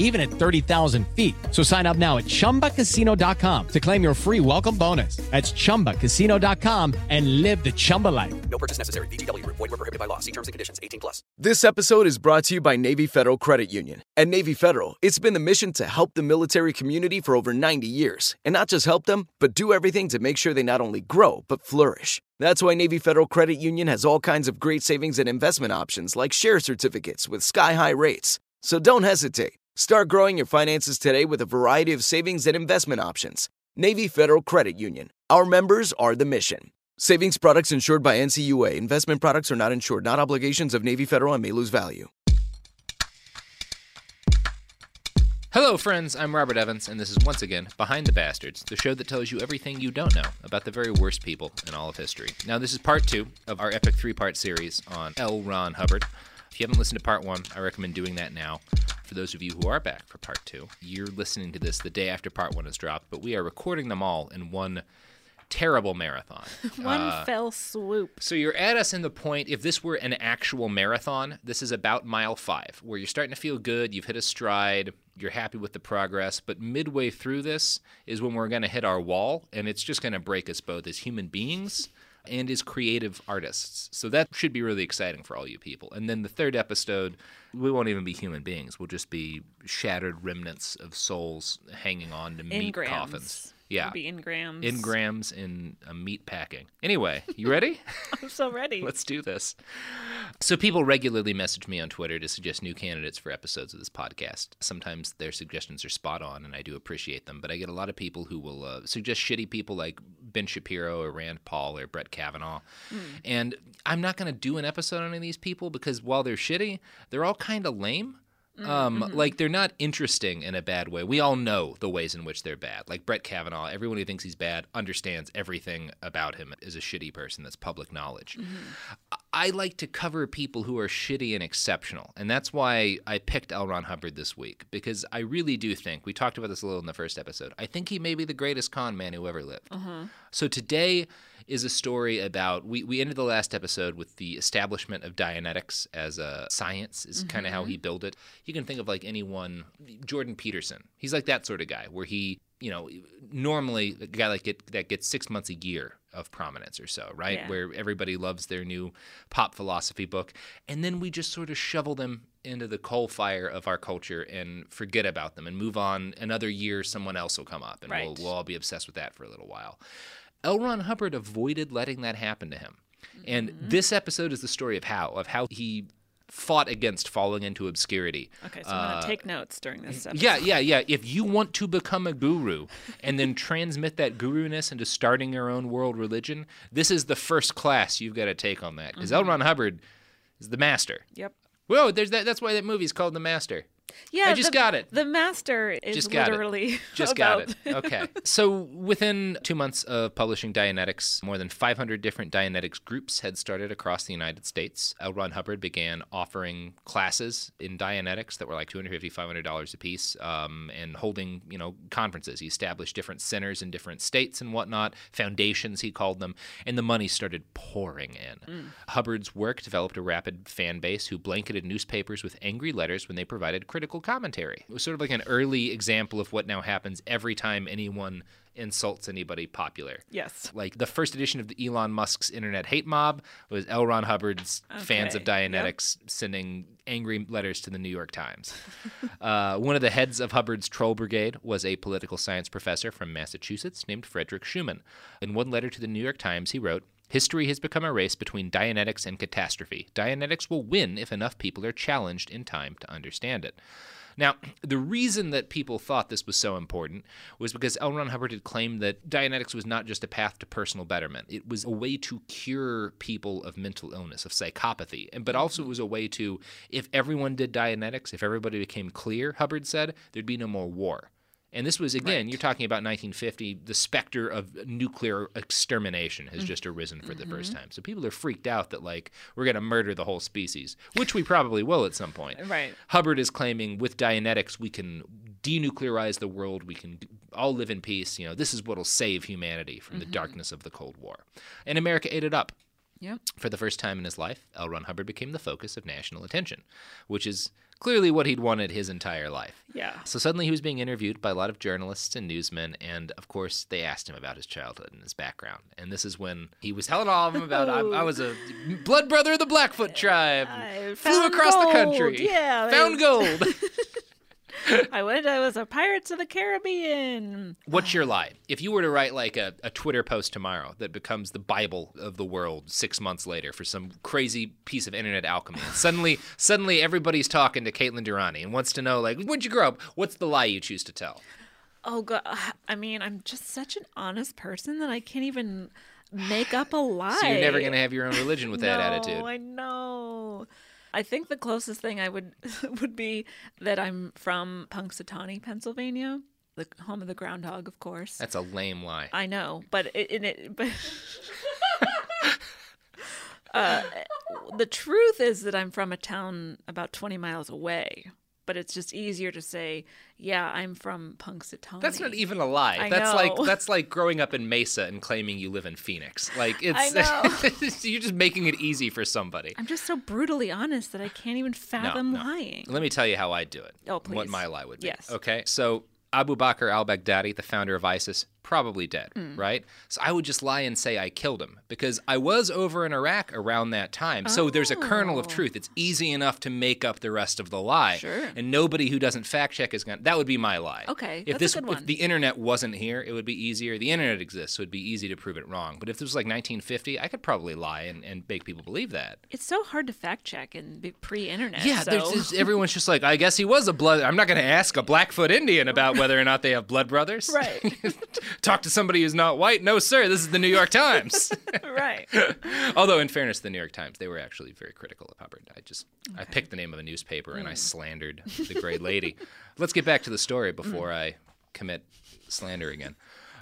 even at 30,000 feet. So sign up now at ChumbaCasino.com to claim your free welcome bonus. That's ChumbaCasino.com and live the Chumba life. No purchase necessary. VGW. Void were prohibited by law. See terms and conditions. 18 plus. This episode is brought to you by Navy Federal Credit Union. At Navy Federal, it's been the mission to help the military community for over 90 years. And not just help them, but do everything to make sure they not only grow, but flourish. That's why Navy Federal Credit Union has all kinds of great savings and investment options like share certificates with sky high rates. So don't hesitate. Start growing your finances today with a variety of savings and investment options. Navy Federal Credit Union. Our members are the mission. Savings products insured by NCUA. Investment products are not insured, not obligations of Navy Federal and may lose value. Hello, friends. I'm Robert Evans, and this is once again Behind the Bastards, the show that tells you everything you don't know about the very worst people in all of history. Now, this is part two of our epic three part series on L. Ron Hubbard. If you haven't listened to part one, I recommend doing that now. For those of you who are back for part two, you're listening to this the day after part one is dropped, but we are recording them all in one terrible marathon. One Uh, fell swoop. so you're at us in the point, if this were an actual marathon, this is about mile five, where you're starting to feel good, you've hit a stride, you're happy with the progress, but midway through this is when we're going to hit our wall, and it's just going to break us both as human beings and as creative artists. So that should be really exciting for all you people. And then the third episode, we won't even be human beings. We'll just be shattered remnants of souls hanging on to meat engrams. coffins. Yeah. It'll be engrams. Engrams in a meat packing. Anyway, you ready? I'm so ready. Let's do this. So, people regularly message me on Twitter to suggest new candidates for episodes of this podcast. Sometimes their suggestions are spot on, and I do appreciate them. But I get a lot of people who will uh, suggest shitty people like Ben Shapiro or Rand Paul or Brett Kavanaugh. And I'm not going to do an episode on any of these people because while they're shitty, they're all kind of lame. Um, mm-hmm. Like they're not interesting in a bad way. We all know the ways in which they're bad. Like Brett Kavanaugh, everyone who thinks he's bad understands everything about him is a shitty person. That's public knowledge. I- I like to cover people who are shitty and exceptional, and that's why I picked L. Ron Hubbard this week because I really do think we talked about this a little in the first episode. I think he may be the greatest con man who ever lived. Uh-huh. So today is a story about we, we ended the last episode with the establishment of Dianetics as a science is kind of how he mm-hmm. built it. You can think of like anyone Jordan Peterson. He's like that sort of guy where he, you know, normally a guy like it that gets 6 months a year of prominence or so, right? Yeah. Where everybody loves their new pop philosophy book and then we just sort of shovel them into the coal fire of our culture and forget about them and move on another year someone else will come up and we'll, we'll all be obsessed with that for a little while. L. Ron Hubbard avoided letting that happen to him. And Mm-hmm. this episode is the story of how, of how he fought against falling into obscurity. Okay, so I'm going to take notes during this episode. Uh, Yeah, yeah, yeah. If you want to become a guru and then transmit that guru-ness into starting your own world religion, this is the first class you've got to take on that. Because L. Ron Hubbard is the master. Yep. Whoa, there's that. That's why that movie's called The Master. Yeah, I just the, got it. The master is Just got it. literally Just about... got it. Okay. so within two months of publishing Dianetics, more than 500 different Dianetics groups had started across the United States. L. Ron Hubbard began offering classes in Dianetics that were like $250, $500 a piece um, and holding, you know, conferences. He established different centers in different states and whatnot, foundations, he called them, and the money started pouring in. Hubbard's work developed a rapid fan base who blanketed newspapers with angry letters when they provided critical commentary. It was sort of like an early example of what now happens every time anyone insults anybody popular. Yes. Like the first edition of the Elon Musk's internet hate mob was L. Ron Hubbard's fans of Okay, yep. Dianetics sending angry letters to the New York Times. uh, one of the heads of Hubbard's troll brigade was a political science professor from Massachusetts named Frederick Schuman. In one letter to the New York Times, he wrote, History has become a race between Dianetics and catastrophe. Dianetics will win if enough people are challenged in time to understand it. Now, the reason that people thought this was so important was because L. Ron Hubbard had claimed that Dianetics was not just a path to personal betterment. It was a way to cure people of mental illness, of psychopathy, and but also it was a way to, if everyone did Dianetics, if everybody became clear, Hubbard said, there'd be no more war. And this was, again, you're talking about 1950, the specter of nuclear extermination has just arisen for the first mm-hmm. time. So people are freaked out that, like, we're going to murder the whole species, which we probably will at some point. Right. Hubbard is claiming with Dianetics, we can denuclearize the world, we can all live in peace. You know, this is what will save humanity from the mm-hmm. darkness of the Cold War. And America ate it up. Yep. For the first time in his life, L. Ron Hubbard became the focus of national attention, which is clearly what he'd wanted his entire life. Yeah. So suddenly he was being interviewed by a lot of journalists and newsmen, and of course they asked him about his childhood and his background. And this is when he was telling all of them about I, I was a blood brother of the Blackfoot tribe, I flew across the country, Yeah, found gold. I went. I was a Pirates of the Caribbean. What's your lie? If you were to write like a, a Twitter post tomorrow that becomes the Bible of the world six months later for some crazy piece of internet alchemy, suddenly suddenly everybody's talking to Caitlin Durante and wants to know like where'd you grow up? What's the lie you choose to tell? Oh god. I mean, I'm just such an honest person that I can't even make up a lie. So you're never gonna have your own religion with that no, attitude. I know. I think the closest thing I would would be that I'm from Punxsutawney, Pennsylvania, the home of the groundhog, of course. That's a lame lie. I know, but it, in it, but uh, the truth is that I'm from a town about 20 miles away. But it's just easier to say, yeah, I'm from Punxsutawney. That's not even a lie. I that's like know. that's like growing up in Mesa and claiming you live in Phoenix. Like it's you're just making it easy for somebody. I'm just so brutally honest that I can't even fathom no. lying. Let me tell you how I do it. Oh, please. What my lie would be. Yes. Okay. So Abu Bakr al Baghdadi, the founder of ISIS, probably dead, Hmm. right? So I would just lie and say I killed him because I was over in Iraq around that time. So there's a kernel of truth. It's easy enough to make up the rest of the lie. Oh. Sure. And nobody who doesn't fact check is going that would be my lie. Okay, If that's a this, if the internet wasn't here, it would be easier. The internet exists, so it'd be easy to prove it wrong. But if this was like 1950, I could probably lie and, and make people believe that. It's so hard to fact check and be pre-internet. Yeah, so. there's just, everyone's just like, I guess he was a blood. I'm not going to ask a Blackfoot Indian about whether or not they have blood brothers. Right. Talk to somebody who's not white. No, sir. This is the New York Times. right. Although, in fairness, the New York Times, they were actually very critical of Hubbard. I just I picked the name of a newspaper and I hmm. slandered the great lady. Let's get back to the story before hmm. I commit slander again.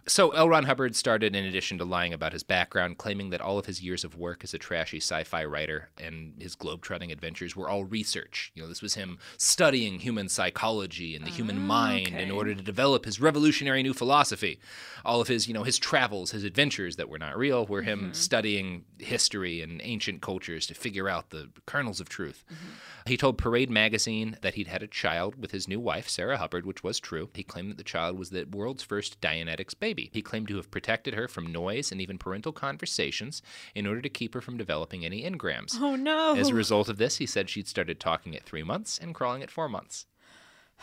So L. Ron Hubbard started, in addition to lying about his background, claiming that all of his years of work as a trashy sci-fi writer and his globe-trotting adventures were all research. You know, this was him studying human psychology and the human mind in order to develop his revolutionary new philosophy. All of his, you know, his travels, his adventures that were not real, were him mm-hmm. studying history and ancient cultures to figure out the kernels of truth. Mm-hmm. He told Parade magazine that he'd had a child with his new wife, Sarah Hubbard, which was true. He claimed that the child was the world's first Dianetics baby. He claimed to have protected her from noise and even parental conversations in order to keep her from developing any engrams. Oh no. As a result of this, he said she'd started talking at three months and crawling at four months.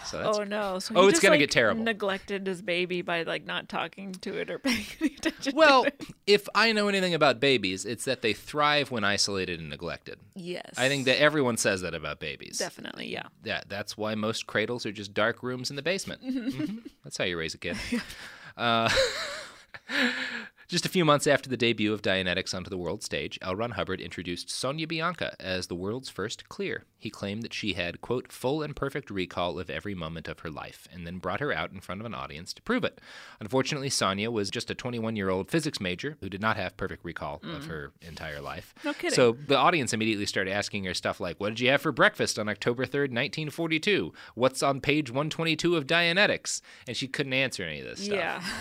So that's Oh no! So Oh, it's just, gonna like, get terrible. Neglected his baby by like not talking to it or paying any attention. to well, if I know anything about babies, it's that they thrive when isolated and neglected. yes, I think that everyone says that about babies. definitely, yeah. Yeah, that's why most cradles are just dark rooms in the basement. Mhm. That's how you raise a kid. Uh, Just a few months after the debut of Dianetics onto the world stage, L. Ron Hubbard introduced Sonia Bianca as the world's first clear. He claimed that she had, quote, full and perfect recall of every moment of her life, and then brought her out in front of an audience to prove it. Unfortunately, Sonia was just a 21 year old physics major who did not have perfect recall of mm. her entire life. No kidding. So the audience immediately started asking her stuff like, What did you have for breakfast on October 3rd, 1942? What's on page 122 of Dianetics? And she couldn't answer any of this stuff. Yeah.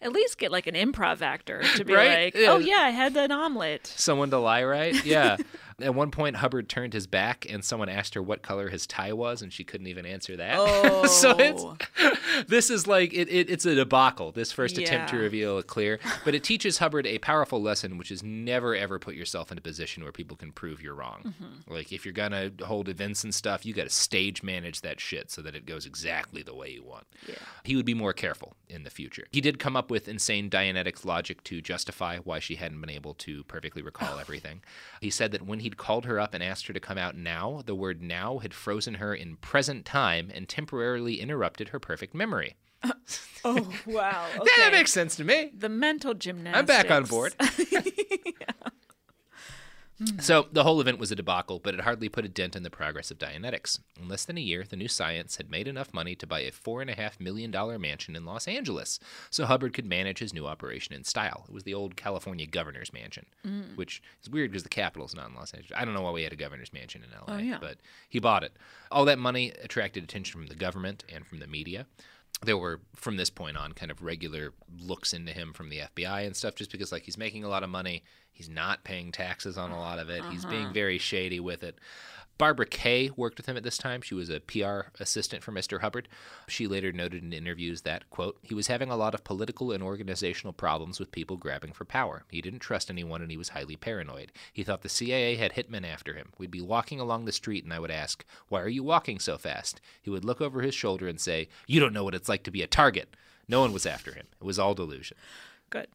At least get like an improv actor to be Right? like, Yeah. oh yeah, I had an omelet. Someone to lie right? Yeah. At one point, Hubbard turned his back and someone asked her what color his tie was, and she couldn't even answer that. so Oh. it's this is like it, it, it's a debacle. This first attempt to reveal a clear, but it teaches Hubbard a powerful lesson, which is never ever put yourself in a position where people can prove you're wrong. Mm-hmm. Like if you're gonna hold events and stuff, you got to stage manage that shit so that it goes exactly the way you want. Yeah. He would be more careful in the future. He did come up with insane Dianetics logic to justify why she hadn't been able to perfectly recall everything. He said that when he'd called her up and asked her to come out now, the word now had frozen her in present time and temporarily interrupted her perfect memory. Oh wow. Yeah, Okay. that makes sense to me. the mental gymnastics. I'm back on board. Mm. So the whole event was a debacle, but it hardly put a dent in the progress of Dianetics. In less than a year, the new science had made enough money to buy a four and a half million dollar mansion in Los Angeles, so Hubbard could manage his new operation in style. It was the old California governor's mansion, mm. which is weird because the capital's not in Los Angeles. I don't know why we had a governor's mansion in LA, oh, yeah. but he bought it. All that money attracted attention from the government and from the media there were from this point on kind of regular looks into him from the FBI and stuff just because like he's making a lot of money. He's not paying taxes on a lot of it. He's being uh-huh. very shady with it Barbara Kaye worked with him at this time. She was a PR assistant for Mr. Hubbard. She later noted in interviews that, quote, he was having a lot of political and organizational problems with people grabbing for power. He didn't trust anyone and he was highly paranoid. He thought the CIA had hitmen after him. We'd be walking along the street and I would ask, Why are you walking so fast? He would look over his shoulder and say, You don't know what it's like to be a target. No one was after him. It was all delusion. Good.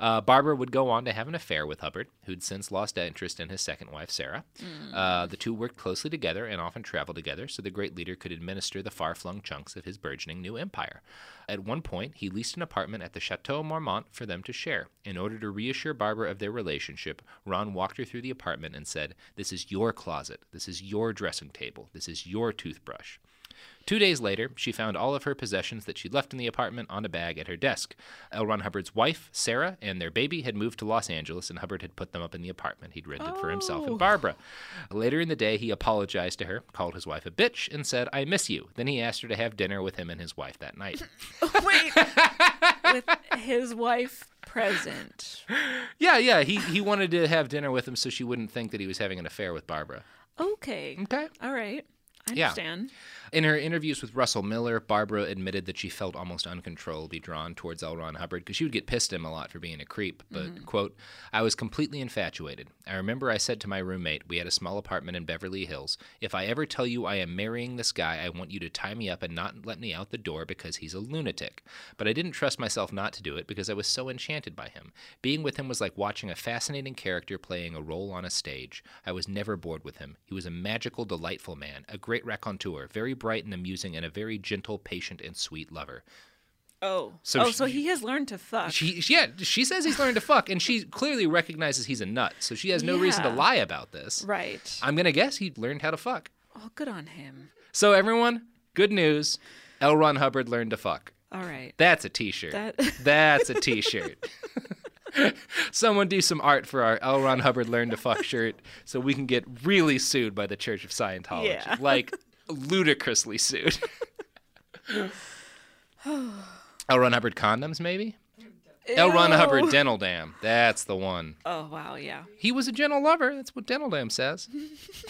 Uh, Barbara would go on to have an affair with Hubbard, who'd since lost interest in his second wife, Sarah. Uh, the two worked closely together and often traveled together so the great leader could administer the far flung chunks of his burgeoning new empire. At one point, he leased an apartment at the Chateau Marmont for them to share. In order to reassure Barbara of their relationship, Ron walked her through the apartment and said, This is your closet. This is your dressing table. This is your toothbrush. Two days later, she found all of her possessions that she'd left in the apartment on a bag at her desk. L. Ron Hubbard's wife, Sarah, and their baby had moved to Los Angeles, and Hubbard had put them up in the apartment he'd rented for himself and oh. Barbara. Later in the day, he apologized to her, called his wife a bitch, and said, I miss you. Then he asked her to have dinner with him and his wife that night. Wait. With his wife present. yeah, yeah, he, he wanted to have dinner with him so she wouldn't think that he was having an affair with Barbara. Okay. Okay. All right. I Yeah. In her interviews with Russell Miller, Barbara admitted that she felt almost uncontrollably drawn towards L. Ron Hubbard because she would get pissed at him a lot for being a creep. But, mm-hmm. quote, I was completely infatuated. I remember I said to my roommate, we had a small apartment in Beverly Hills, if I ever tell you I am marrying this guy, I want you to tie me up and not let me out the door because he's a lunatic. But I didn't trust myself not to do it because I was so enchanted by him. Being with him was like watching a fascinating character playing a role on a stage. I was never bored with him. He was a magical, delightful man, a great raconteur, very bright and amusing, and a very gentle, patient, and sweet lover. Oh. So oh, she- so he has learned to fuck. She, yeah, she says he's learned to fuck, and she clearly recognizes he's a nut, so she has no reason to lie about this. right. I'm gonna guess he learned how to fuck. Oh, good on him. So everyone, good news. L. Ron Hubbard learned to fuck. All right. That's a T-shirt. That- That's a T-shirt. Someone do some art for our L. Ron Hubbard learn to fuck shirt, so we can get really sued by the Church of Scientology, Yeah. like ludicrously sued. L. Ron Hubbard condoms, maybe. L. Ron Ew. Hubbard dental dam. That's the one. Oh, wow. Yeah. He was a gentle lover. That's what Dental Dam says.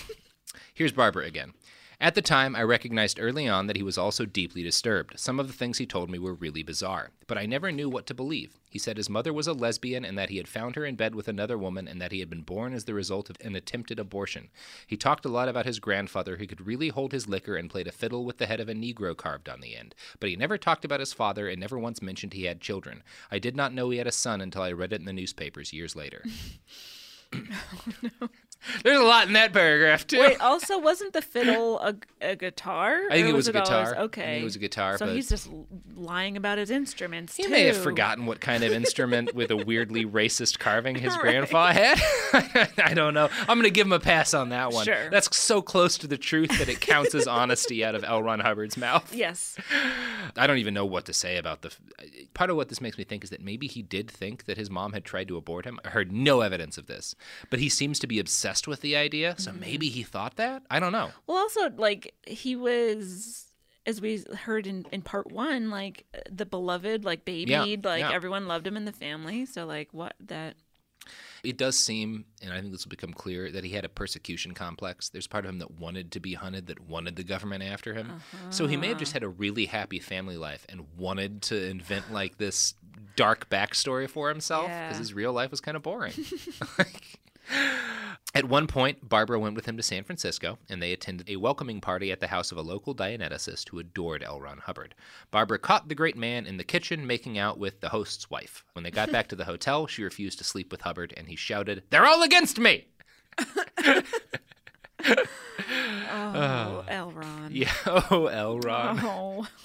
Here's Barbara again. At the time, I recognized early on that he was also deeply disturbed. Some of the things he told me were really bizarre, but I never knew what to believe. He said his mother was a lesbian and that he had found her in bed with another woman and that he had been born as the result of an attempted abortion. He talked a lot about his grandfather who could really hold his liquor and played a fiddle with the head of a Negro carved on the end, but he never talked about his father and never once mentioned he had children. I did not know he had a son until I read it in the newspapers years later. Oh, There's a lot in that paragraph too. Wait, also, wasn't the fiddle a, a guitar? I think it was a always- guitar. I think okay, it was a guitar, So he's just lying about his instruments. He may have forgotten what kind of instrument with a weirdly racist carving his Right. grandpa had. I don't know. I'm going to give him a pass on that one. Sure. That's so close to the truth that it counts as honesty out of L. Ron Hubbard's mouth. Yes. I don't even know what to say about the. Part of what this makes me think is that maybe he did think that his mom had tried to abort him. I heard no evidence of this, but he seems to be obsessed with the idea, so Mm-hmm. maybe he thought that. I don't know. Well, also, like he was, as we heard in in part one, like the beloved, like babied, like yeah. everyone loved him in the family. So, like, what that? It does seem, and I think this will become clear, that he had a persecution complex. There's part of him that wanted to be hunted, that wanted the government after him. So he may have just had a really happy family life and wanted to invent like this dark backstory for himself because Yeah. his real life was kind of boring. At one point, Barbara went with him to San Francisco, and they attended a welcoming party at the house of a local Dianeticist who adored L. Ron Hubbard. Barbara caught the great man in the kitchen making out with the host's wife. When they got back to the hotel, she refused to sleep with Hubbard, and he shouted, They're all against me! Oh, Elron. Yeah, oh, L. Ron. Oh.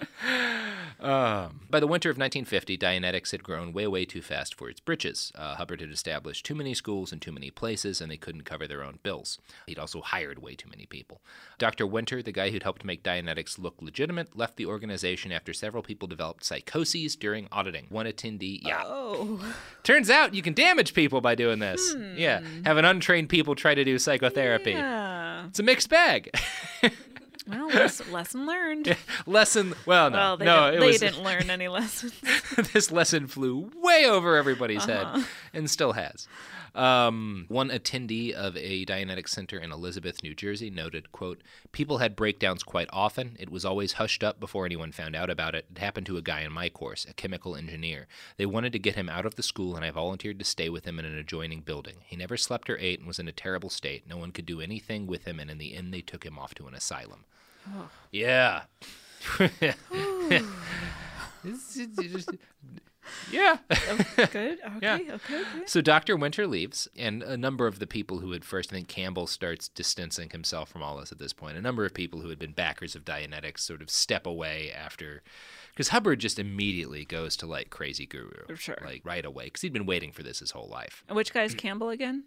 Um, by the winter of 1950, Dianetics had grown way, way too fast for its britches. Uh, Hubbard had established too many schools in too many places, and they couldn't cover their own bills. He'd also hired way too many people. Dr. Winter, the guy who'd helped make Dianetics look legitimate, left the organization after several people developed psychoses during auditing. One attendee, yeah. Oh. Turns out you can damage people by doing this. Yeah. Have an untrained people try to do psychotherapy. Yeah. It's a mixed bag. Well, lesson, lesson learned. Lesson, well, no. Well, they, no, didn't, it they was, didn't learn any lessons. this lesson flew way over everybody's Uh-huh. head and still has. Um, one attendee of a Dianetic center in Elizabeth, New Jersey, noted, quote, People had breakdowns quite often. It was always hushed up before anyone found out about it. It happened to a guy in my course, a chemical engineer. They wanted to get him out of the school, and I volunteered to stay with him in an adjoining building. He never slept or ate and was in a terrible state. No one could do anything with him, and in the end, they took him off to an asylum. Yeah. It's- it's just- yeah. Good. Okay. Yeah. Okay. Okay. So Dr. Winter leaves, and a number of the people who had first, I think Campbell starts distancing himself from all this at this point. A number of people who had been backers of Dianetics sort of step away after. Because Hubbard just immediately goes to like crazy guru. Sure. Like right away. Because he'd been waiting for this his whole life. And which guy's Campbell again?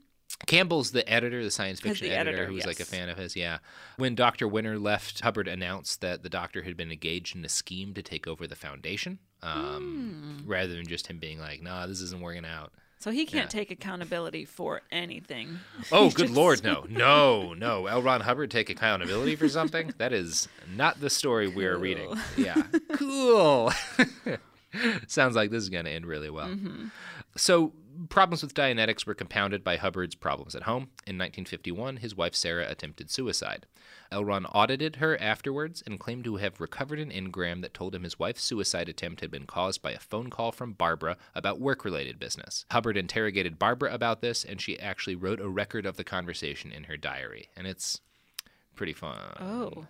Campbell's the editor, the science fiction the editor, editor, who was like a fan of his. Yeah. When Dr. Winter left, Hubbard announced that the doctor had been engaged in a scheme to take over the foundation, um, Hmm. rather than just him being like, "Nah, this isn't working out." So he can't Yeah. take accountability for anything. Oh, good just- lord, no, no, no! L. Ron Hubbard take accountability for something? That is not the story we're reading. Yeah, cool. Sounds like this is going to end really well. So, problems with Dianetics were compounded by Hubbard's problems at home. In 1951, his wife Sarah attempted suicide. L. Ron audited her afterwards and claimed to have recovered an engram that told him his wife's suicide attempt had been caused by a phone call from Barbara about work related business. Hubbard interrogated Barbara about this, and she actually wrote a record of the conversation in her diary. And it's pretty fun. Oh.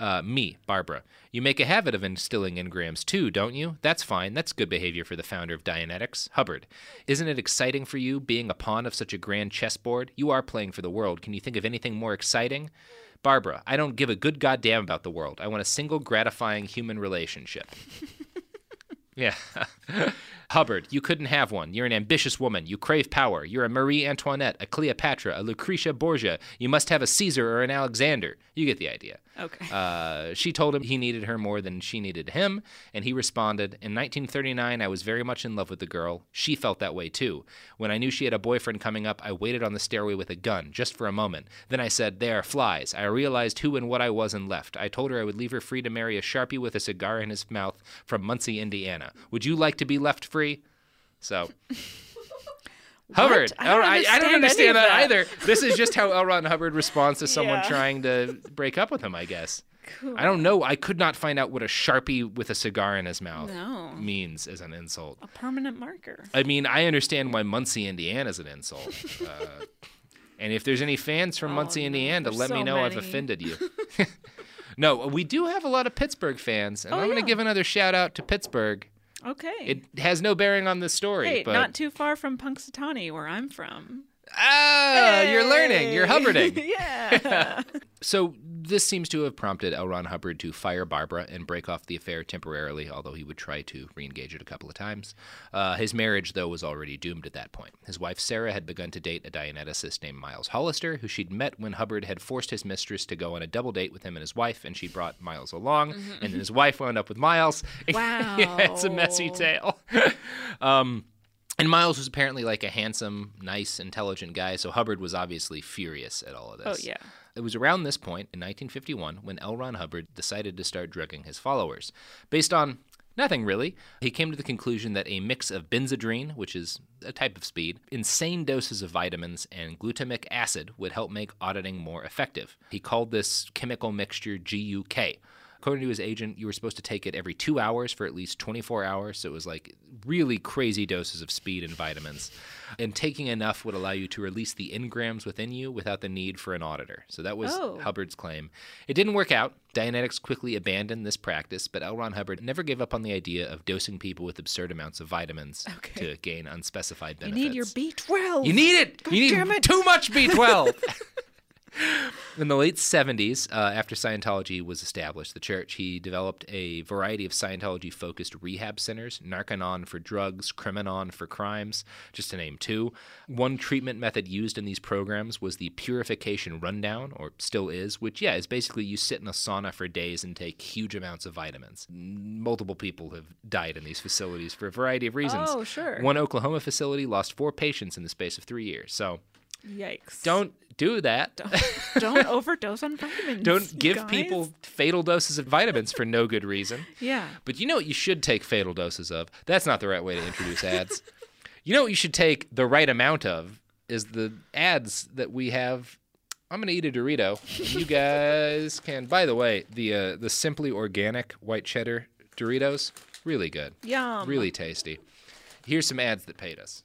Uh, me, Barbara. You make a habit of instilling engrams too, don't you? That's fine. That's good behavior for the founder of Dianetics. Hubbard. Isn't it exciting for you being a pawn of such a grand chessboard? You are playing for the world. Can you think of anything more exciting? Barbara, I don't give a good goddamn about the world. I want a single gratifying human relationship. Yeah. Hubbard, you couldn't have one. You're an ambitious woman. You crave power. You're a Marie Antoinette, a Cleopatra, a Lucretia Borgia. You must have a Caesar or an Alexander. You get the idea. Okay. Uh, she told him he needed her more than she needed him, and he responded, In 1939, I was very much in love with the girl. She felt that way too. When I knew she had a boyfriend coming up, I waited on the stairway with a gun, just for a moment. Then I said, They are flies. I realized who and what I was and left. I told her I would leave her free to marry a Sharpie with a cigar in his mouth from Muncie, Indiana. Would you like to be left free? So. Hubbard. I don't L- I, I don't understand any understand of that, that. either. This is just how L. Ron Hubbard responds to someone Yeah. trying to break up with him, I guess. Cool. I don't know. I could not find out what a Sharpie with a cigar in his mouth No. means as an insult. A permanent marker. I mean, I understand why Muncie, Indiana is an insult. Uh, and if there's any fans from Oh, Muncie, Indiana, let me so know I've offended you. no, we do have a lot of Pittsburgh fans, and Oh, I'm going to yeah. give another shout out to Pittsburgh. Okay. It has no bearing on the story, hey, but not too far from Punxsutawney, where I'm from. Ah, you're learning. You're Hubbarding. yeah. So this seems to have prompted L. Ron Hubbard to fire Barbara and break off the affair temporarily, although he would try to re-engage it a couple of times. Uh, his marriage, though, was already doomed at that point. His wife Sarah had begun to date a Dianeticist named Miles Hollister, who she'd met when Hubbard had forced his mistress to go on a double date with him and his wife, and she brought Miles along, and then his wife wound up with Miles. Wow. yeah, it's a messy tale. um, and Miles was apparently like a handsome, nice, intelligent guy, so Hubbard was obviously furious at all of oh, this. Oh yeah. It was around this point in 1951 when L. Ron Hubbard decided to start drugging his followers. Based on nothing really, he came to the conclusion that a mix of Benzedrine, which is a type of speed, insane doses of vitamins, and glutamic acid would help make auditing more effective. He called this chemical mixture GUK. According to his agent, you were supposed to take it every two hours for at least 24 hours. So it was like really crazy doses of speed and vitamins. And taking enough would allow you to release the engrams within you without the need for an auditor. So that was Oh. Hubbard's claim. It didn't work out. Dianetics quickly abandoned this practice, but L. Ron Hubbard never gave up on the idea of dosing people with absurd amounts of vitamins Okay. to gain unspecified benefits. You need your B12. You need it. you need damn it. too much B12. In the late 70s, uh, after Scientology was established, the church, he developed a variety of Scientology focused rehab centers Narconon for drugs, Criminon for crimes, just to name two. One treatment method used in these programs was the purification rundown, or still is, which, yeah, is basically you sit in a sauna for days and take huge amounts of vitamins. Multiple people have died in these facilities for a variety of reasons. Oh, sure. One Oklahoma facility lost four patients in the space of three years. So Yikes. don't do that. don't overdose on vitamins. Don't give guys. people fatal doses of vitamins for no good reason. Yeah. But you know what you should take fatal doses of? That's not the right way to introduce ads. you know what you should take the right amount of is the ads that we have. I'm gonna eat a Dorito. You guys can. By the way, the uh, the simply organic white cheddar Doritos, really good, Yum. really tasty. Here's some ads that paid us.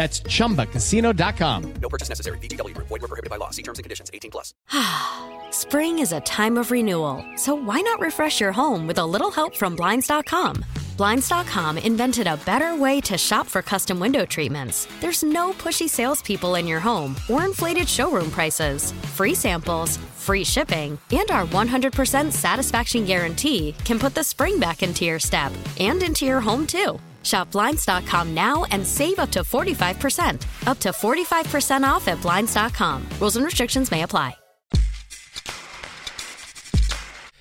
That's chumbacasino.com. No purchase necessary. VGW Group. Void were prohibited by law. See terms and conditions. 18 plus. Spring is a time of renewal, so why not refresh your home with a little help from Blinds.com? Blinds.com invented a better way to shop for custom window treatments. There's no pushy salespeople in your home or inflated showroom prices. Free samples, free shipping, and our 100% satisfaction guarantee can put the spring back into your step and into your home too. Shop Blinds.com now and save up to 45%. Up to 45% off at Blinds.com. Rules and restrictions may apply.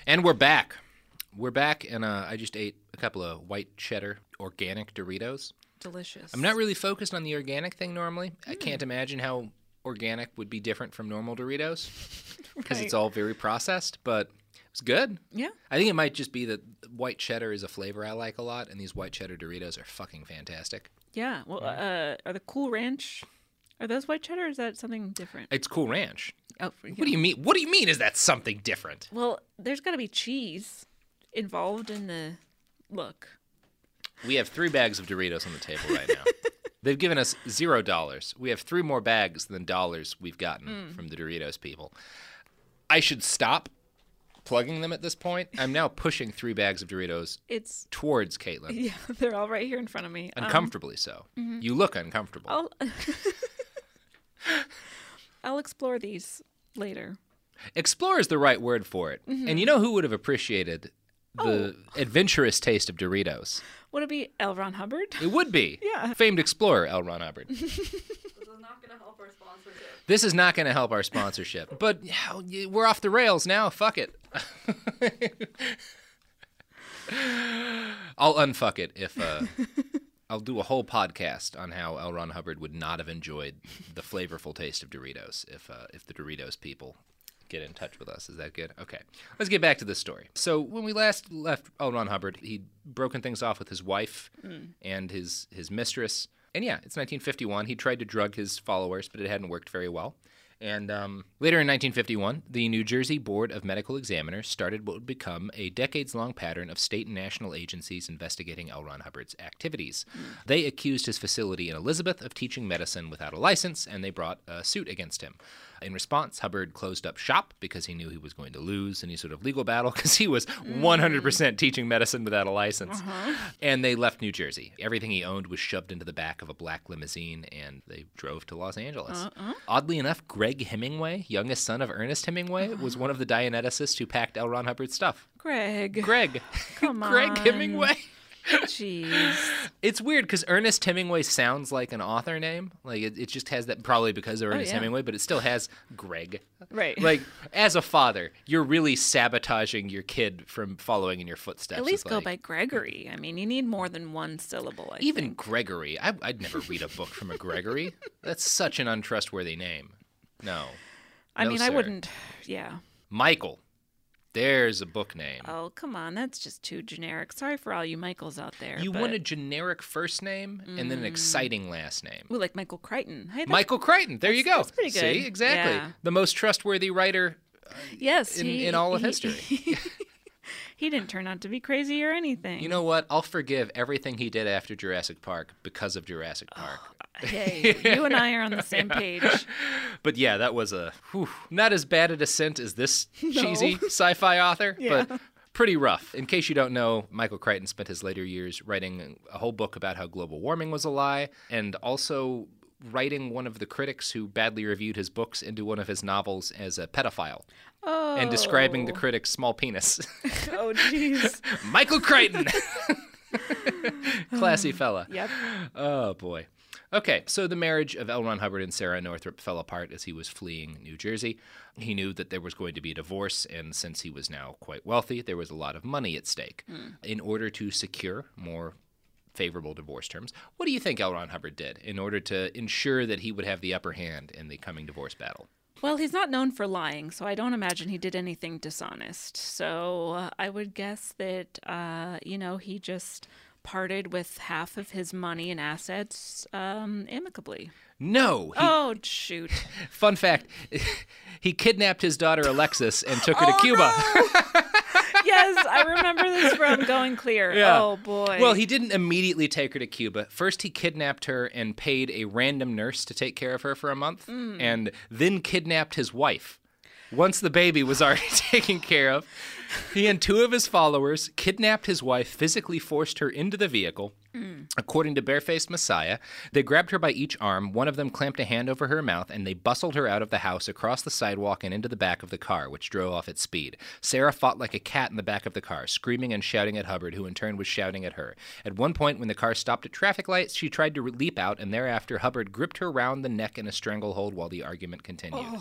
And we're back. We're back, and uh, I just ate a couple of white cheddar organic Doritos. Delicious. I'm not really focused on the organic thing normally. I can't imagine how organic would be different from normal Doritos because it's all very processed. But It's good. Yeah. I think it might just be that white cheddar is a flavor I like a lot, and these white cheddar Doritos are fucking fantastic. Yeah. Well, uh, are the Cool Ranch? Are those white cheddar? Or is that something different? It's Cool Ranch. Oh, What do you mean? What do you mean? Is that something different? Well, there's got to be cheese involved in the look. We have three bags of Doritos on the table right now. They've given us zero dollars. We have three more bags than dollars we've gotten from the Doritos people. I should stop plugging them at this point. I'm now pushing three bags of Doritos It's towards Caitlin, yeah, they're all right here in front of me. Um, uncomfortably so. You look uncomfortable. I'll I'll explore these later. Explore is the right word for it. And you know who would have appreciated the adventurous taste of Doritos? Would it be L. Ron Hubbard? It would be. Yeah. Famed explorer L. Ron Hubbard. This is not going to help our sponsorship. But we're off the rails now. Fuck it. I'll unfuck it if uh, I'll do a whole podcast on how L. Ron Hubbard would not have enjoyed the flavorful taste of Doritos if uh, if the Doritos people get in touch with us. Is that good? Okay. Let's get back to this story. So when we last left L. Ron Hubbard, he'd broken things off with his wife and his his mistress. And yeah, it's 1951. He tried to drug his followers, but it hadn't worked very well. And um, later in 1951, the New Jersey Board of Medical Examiners started what would become a decades long pattern of state and national agencies investigating L. Ron Hubbard's activities. They accused his facility in Elizabeth of teaching medicine without a license, and they brought a suit against him. In response, Hubbard closed up shop because he knew he was going to lose any sort of legal battle because he was 100% mm. teaching medicine without a license. Uh-huh. And they left New Jersey. Everything he owned was shoved into the back of a black limousine and they drove to Los Angeles. Uh-uh. Oddly enough, Greg Hemingway, youngest son of Ernest Hemingway, uh-huh. was one of the Dianeticists who packed L. Ron Hubbard's stuff. Greg. Greg. Come on. Greg. Hemingway. Jeez. It's weird because Ernest Hemingway sounds like an author name. Like it, it just has that probably because of oh, Ernest yeah. Hemingway, but it still has Greg. Right. Like as a father, you're really sabotaging your kid from following in your footsteps. At least go like- by Gregory. I mean, you need more than one syllable. I even think. Gregory. I, I'd never read a book from a Gregory. That's such an untrustworthy name. No. I No, mean, I wouldn't. Yeah. Michael. There's a book name. Oh, come on. That's just too generic. Sorry for all you Michaels out there. you but... want a generic first name and then an mm. exciting last name. Ooh, like Michael Crichton. Hey. Michael Crichton. There you go. that's pretty good. See, exactly. Yeah. The most trustworthy writer uh, Yes. in, he, in all of he- history. he didn't turn out to be crazy or anything. You know what? I'll forgive everything he did after Jurassic Park because of Jurassic oh, Park. Hey, you and I are on the same page. But yeah, that was a whew, not as bad a descent as this cheesy sci-fi author, but pretty rough. In case you don't know, Michael Crichton spent his later years writing a whole book about how global warming was a lie, and also writing one of the critics who badly reviewed his books into one of his novels as a pedophile. And describing the oh. critic's small penis. Oh, jeez. Michael Crichton. Classy fella. Yep. Oh boy. Okay, so the marriage of L. Ron Hubbard and Sarah Northrup fell apart as he was fleeing New Jersey. He knew that there was going to be a divorce, and since he was now quite wealthy, there was a lot of money at stake. Hmm. In order to secure more favorable divorce terms, what do you think L. Ron Hubbard did in order to ensure that he would have the upper hand in the coming divorce battle? Well, he's not known for lying, so I don't imagine he did anything dishonest. So uh, I would guess that, uh, you know, he just parted with half of his money and assets um, amicably. No. He, oh, shoot. Fun fact he kidnapped his daughter Alexis and took her Oh, to Cuba. yes, I remember this from Going Clear. Yeah. Oh, boy. Well, he didn't immediately take her to Cuba. First, he kidnapped her and paid a random nurse to take care of her for a month, Mm. and then kidnapped his wife. Once the baby was already taken care of, he and two of his followers kidnapped his wife, physically forced her into the vehicle. Mm. According to Barefaced Messiah, they grabbed her by each arm, one of them clamped a hand over her mouth, and they bustled her out of the house across the sidewalk and into the back of the car, which drove off at speed. Sarah fought like a cat in the back of the car, screaming and shouting at Hubbard, who in turn was shouting at her. At one point, when the car stopped at traffic lights, she tried to leap out, and thereafter, Hubbard gripped her round the neck in a stranglehold while the argument continued.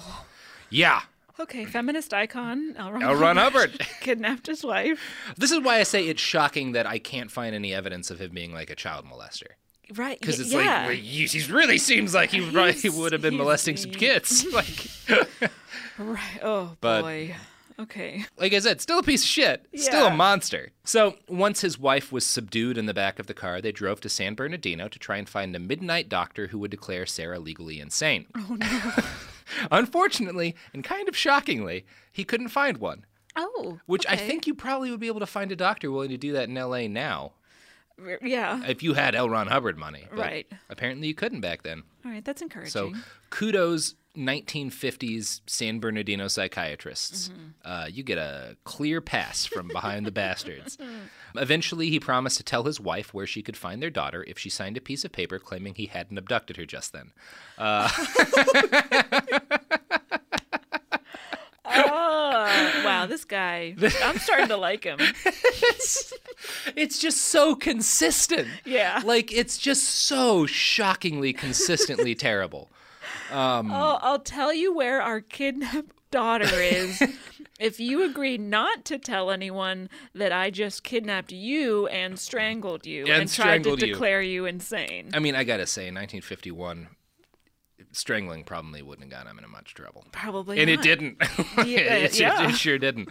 Yeah, okay, feminist icon L. Ron, L. Ron Hubbard. kidnapped his wife. This is why I say it's shocking that I can't find any evidence of him being like a child molester. Right. Because it's yeah. like, he really seems like he, probably would have been molesting some kids. like, Right. Oh, But- boy. Okay. Like I said, still a piece of shit. Still a monster. So once his wife was subdued in the back of the car, they drove to San Bernardino to try and find a midnight doctor who would declare Sarah legally insane. Oh no. Unfortunately, and kind of shockingly, he couldn't find one. Oh. Which I think you probably would be able to find a doctor willing to do that in LA now. Yeah. If you had L. Ron Hubbard money. Right. Apparently you couldn't back then. All right. That's encouraging. So kudos 1950s San Bernardino psychiatrists. Mm-hmm. Uh, you get a clear pass from behind the bastards. Mm. Eventually, he promised to tell his wife where she could find their daughter if she signed a piece of paper claiming he hadn't abducted her just then. oh, wow. This guy. I'm starting to like him. It's just so consistent. Yeah. Like, it's just so shockingly consistently terrible. Oh, I'll tell you where our kidnapped daughter is. if you agree not to tell anyone that I just kidnapped you and strangled you And and, tried to strangled you. declare you insane. I mean, I gotta say, 1951, strangling probably wouldn't have gotten him into much trouble. Probably and it didn't. Yeah, it, sure- yeah. it sure didn't.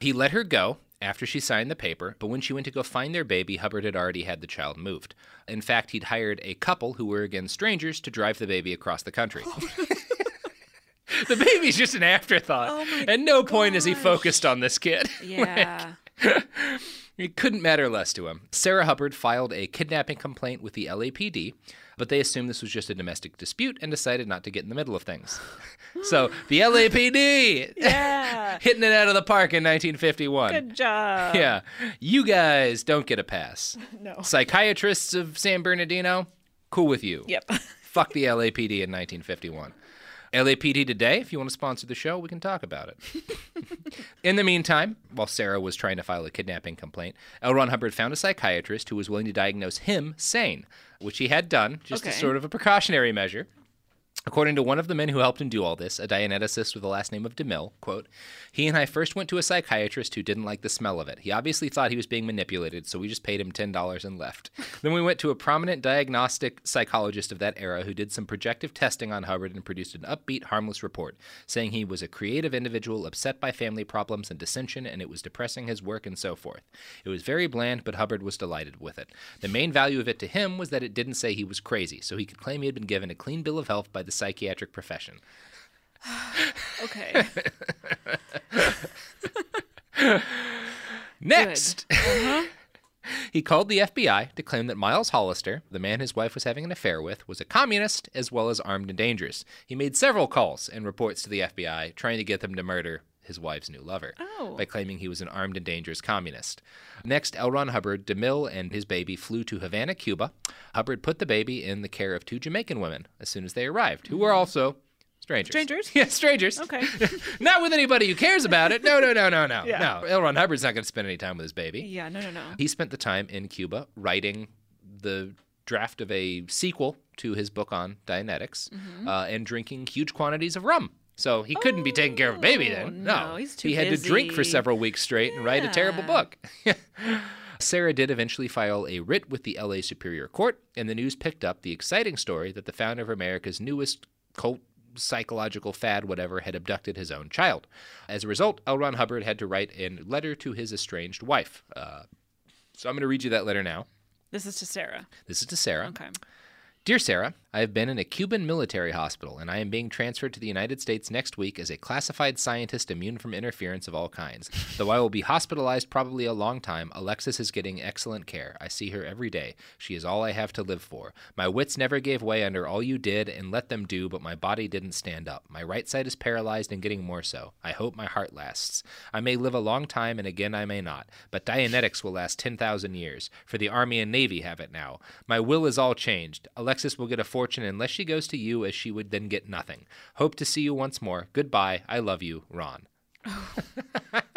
He let her go after she signed the paper, but when she went to go find their baby, Hubbard had already had the child moved. In fact, he'd hired a couple who were again strangers to drive the baby across the country. the baby's just an afterthought. Oh At no point is he focused on this kid. Yeah. It couldn't matter less to him. Sarah Hubbard filed a kidnapping complaint with the LAPD, but they assumed this was just a domestic dispute and decided not to get in the middle of things. so the LAPD Yeah. hitting it out of the park in 1951. Good job. Yeah, you guys don't get a pass. No. Psychiatrists of San Bernardino, cool with you. Yep. Fuck the LAPD in 1951. LAPD today, if you want to sponsor the show, we can talk about it. in the meantime, while Sarah was trying to file a kidnapping complaint, L. Ron Hubbard found a psychiatrist who was willing to diagnose him sane, which he had done just as sort of a precautionary measure. According to one of the men who helped him do all this, a Dianeticist with the last name of DeMille, quote, he and I first went to a psychiatrist who didn't like the smell of it. He obviously thought he was being manipulated, so we just paid him $10 and left. then we went to a prominent diagnostic psychologist of that era who did some projective testing on Hubbard and produced an upbeat, harmless report, saying he was a creative individual upset by family problems and dissension, and it was depressing his work and so forth. It was very bland, but Hubbard was delighted with it. The main value of it to him was that it didn't say he was crazy, so he could claim he had been given a clean bill of health by the psychiatric profession. Okay. Next, uh-huh. he called the FBI to claim that Miles Hollister, the man his wife was having an affair with, was a communist as well as armed and dangerous. He made several calls and reports to the FBI trying to get them to murder his wife's new lover Oh. by claiming he was an armed and dangerous communist. Next, L. Ron Hubbard, DeMille, and his baby flew to Havana, Cuba. Hubbard put the baby in the care of two Jamaican women as soon as they arrived, who were also strangers. Strangers? Yeah, strangers. Okay. Not with anybody who cares about it. No, no, no, no, no. Yeah. No. L. Ron Hubbard's not going to spend any time with his baby. Yeah, no, no, no. He spent the time in Cuba writing the draft of a sequel to his book on Dianetics Mm-hmm. uh, and drinking huge quantities of rum. So he couldn't be taking care of a baby Oh, then. no, he's too he had to drink for several weeks straight and write a terrible book. Sarah did eventually file a writ with the LA Superior Court, and the news picked up the exciting story that the founder of America's newest cult psychological fad, whatever, had abducted his own child. As a result, L. Ron Hubbard had to write a letter to his estranged wife. Uh, so I'm going to read you that letter now. This is to Sarah. This is to Sarah. Okay. Dear Sarah, I have been in a Cuban military hospital and I am being transferred to the United States next week as a classified scientist immune from interference of all kinds. Though I will be hospitalized probably a long time, Alexis is getting excellent care. I see her every day. She is all I have to live for. My wits never gave way under all you did and let them do, but my body didn't stand up. My right side is paralyzed and getting more so. I hope my heart lasts. I may live a long time and again I may not, but Dianetics will last 10,000 years, for the Army and Navy have it now. My will is all changed. Alexis will get a fortune unless she goes to you, as she would then get nothing. Hope to see you once more. Goodbye. I love you, Ron.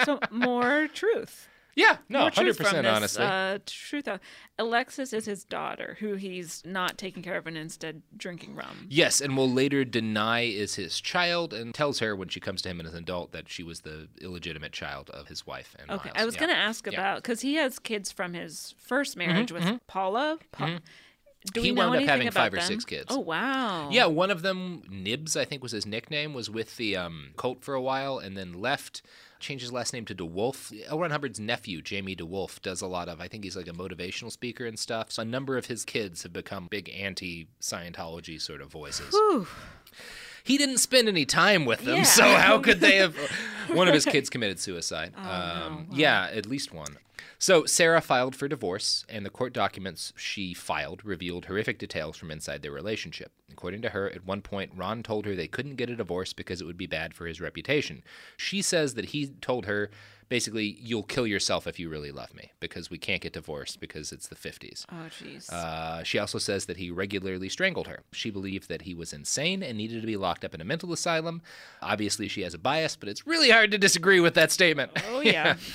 So more truth. Yeah, no, more hundred truth from percent this, honestly. Uh, truth. out- Alexis is his daughter, who he's not taking care of and instead drinking rum. Yes, and will later deny is his child and tells her when she comes to him as an adult that she was the illegitimate child of his wife. And Okay, Miles. I was Yeah. going to ask Yeah. Mm-hmm, about because he has kids from his first marriage with Paula. Pa- Do He wound up having five or them? six kids. Oh wow! Yeah, one of them, Nibs, I think was his nickname, was with the um, cult for a while and then left, changed his last name to DeWolf. L. Ron Hubbard's nephew, Jamie DeWolf, does a lot of, I think he's like a motivational speaker and stuff. So a number of his kids have become big anti Scientology sort of voices. He didn't spend any time with them, Yeah. so how could they have? One of his kids committed suicide. Oh, um, Yeah, at least one. So Sarah filed for divorce, and the court documents she filed revealed horrific details from inside their relationship. According to her, at one point, Ron told her they couldn't get a divorce because it would be bad for his reputation. She says that he told her, basically, you'll kill yourself if you really love me because we can't get divorced because it's the 50s. Oh, jeez. Uh, she also says that he regularly strangled her. She believed that he was insane and needed to be locked up in a mental asylum. Obviously, she has a bias, but it's really hard to disagree with that statement. oh, yeah.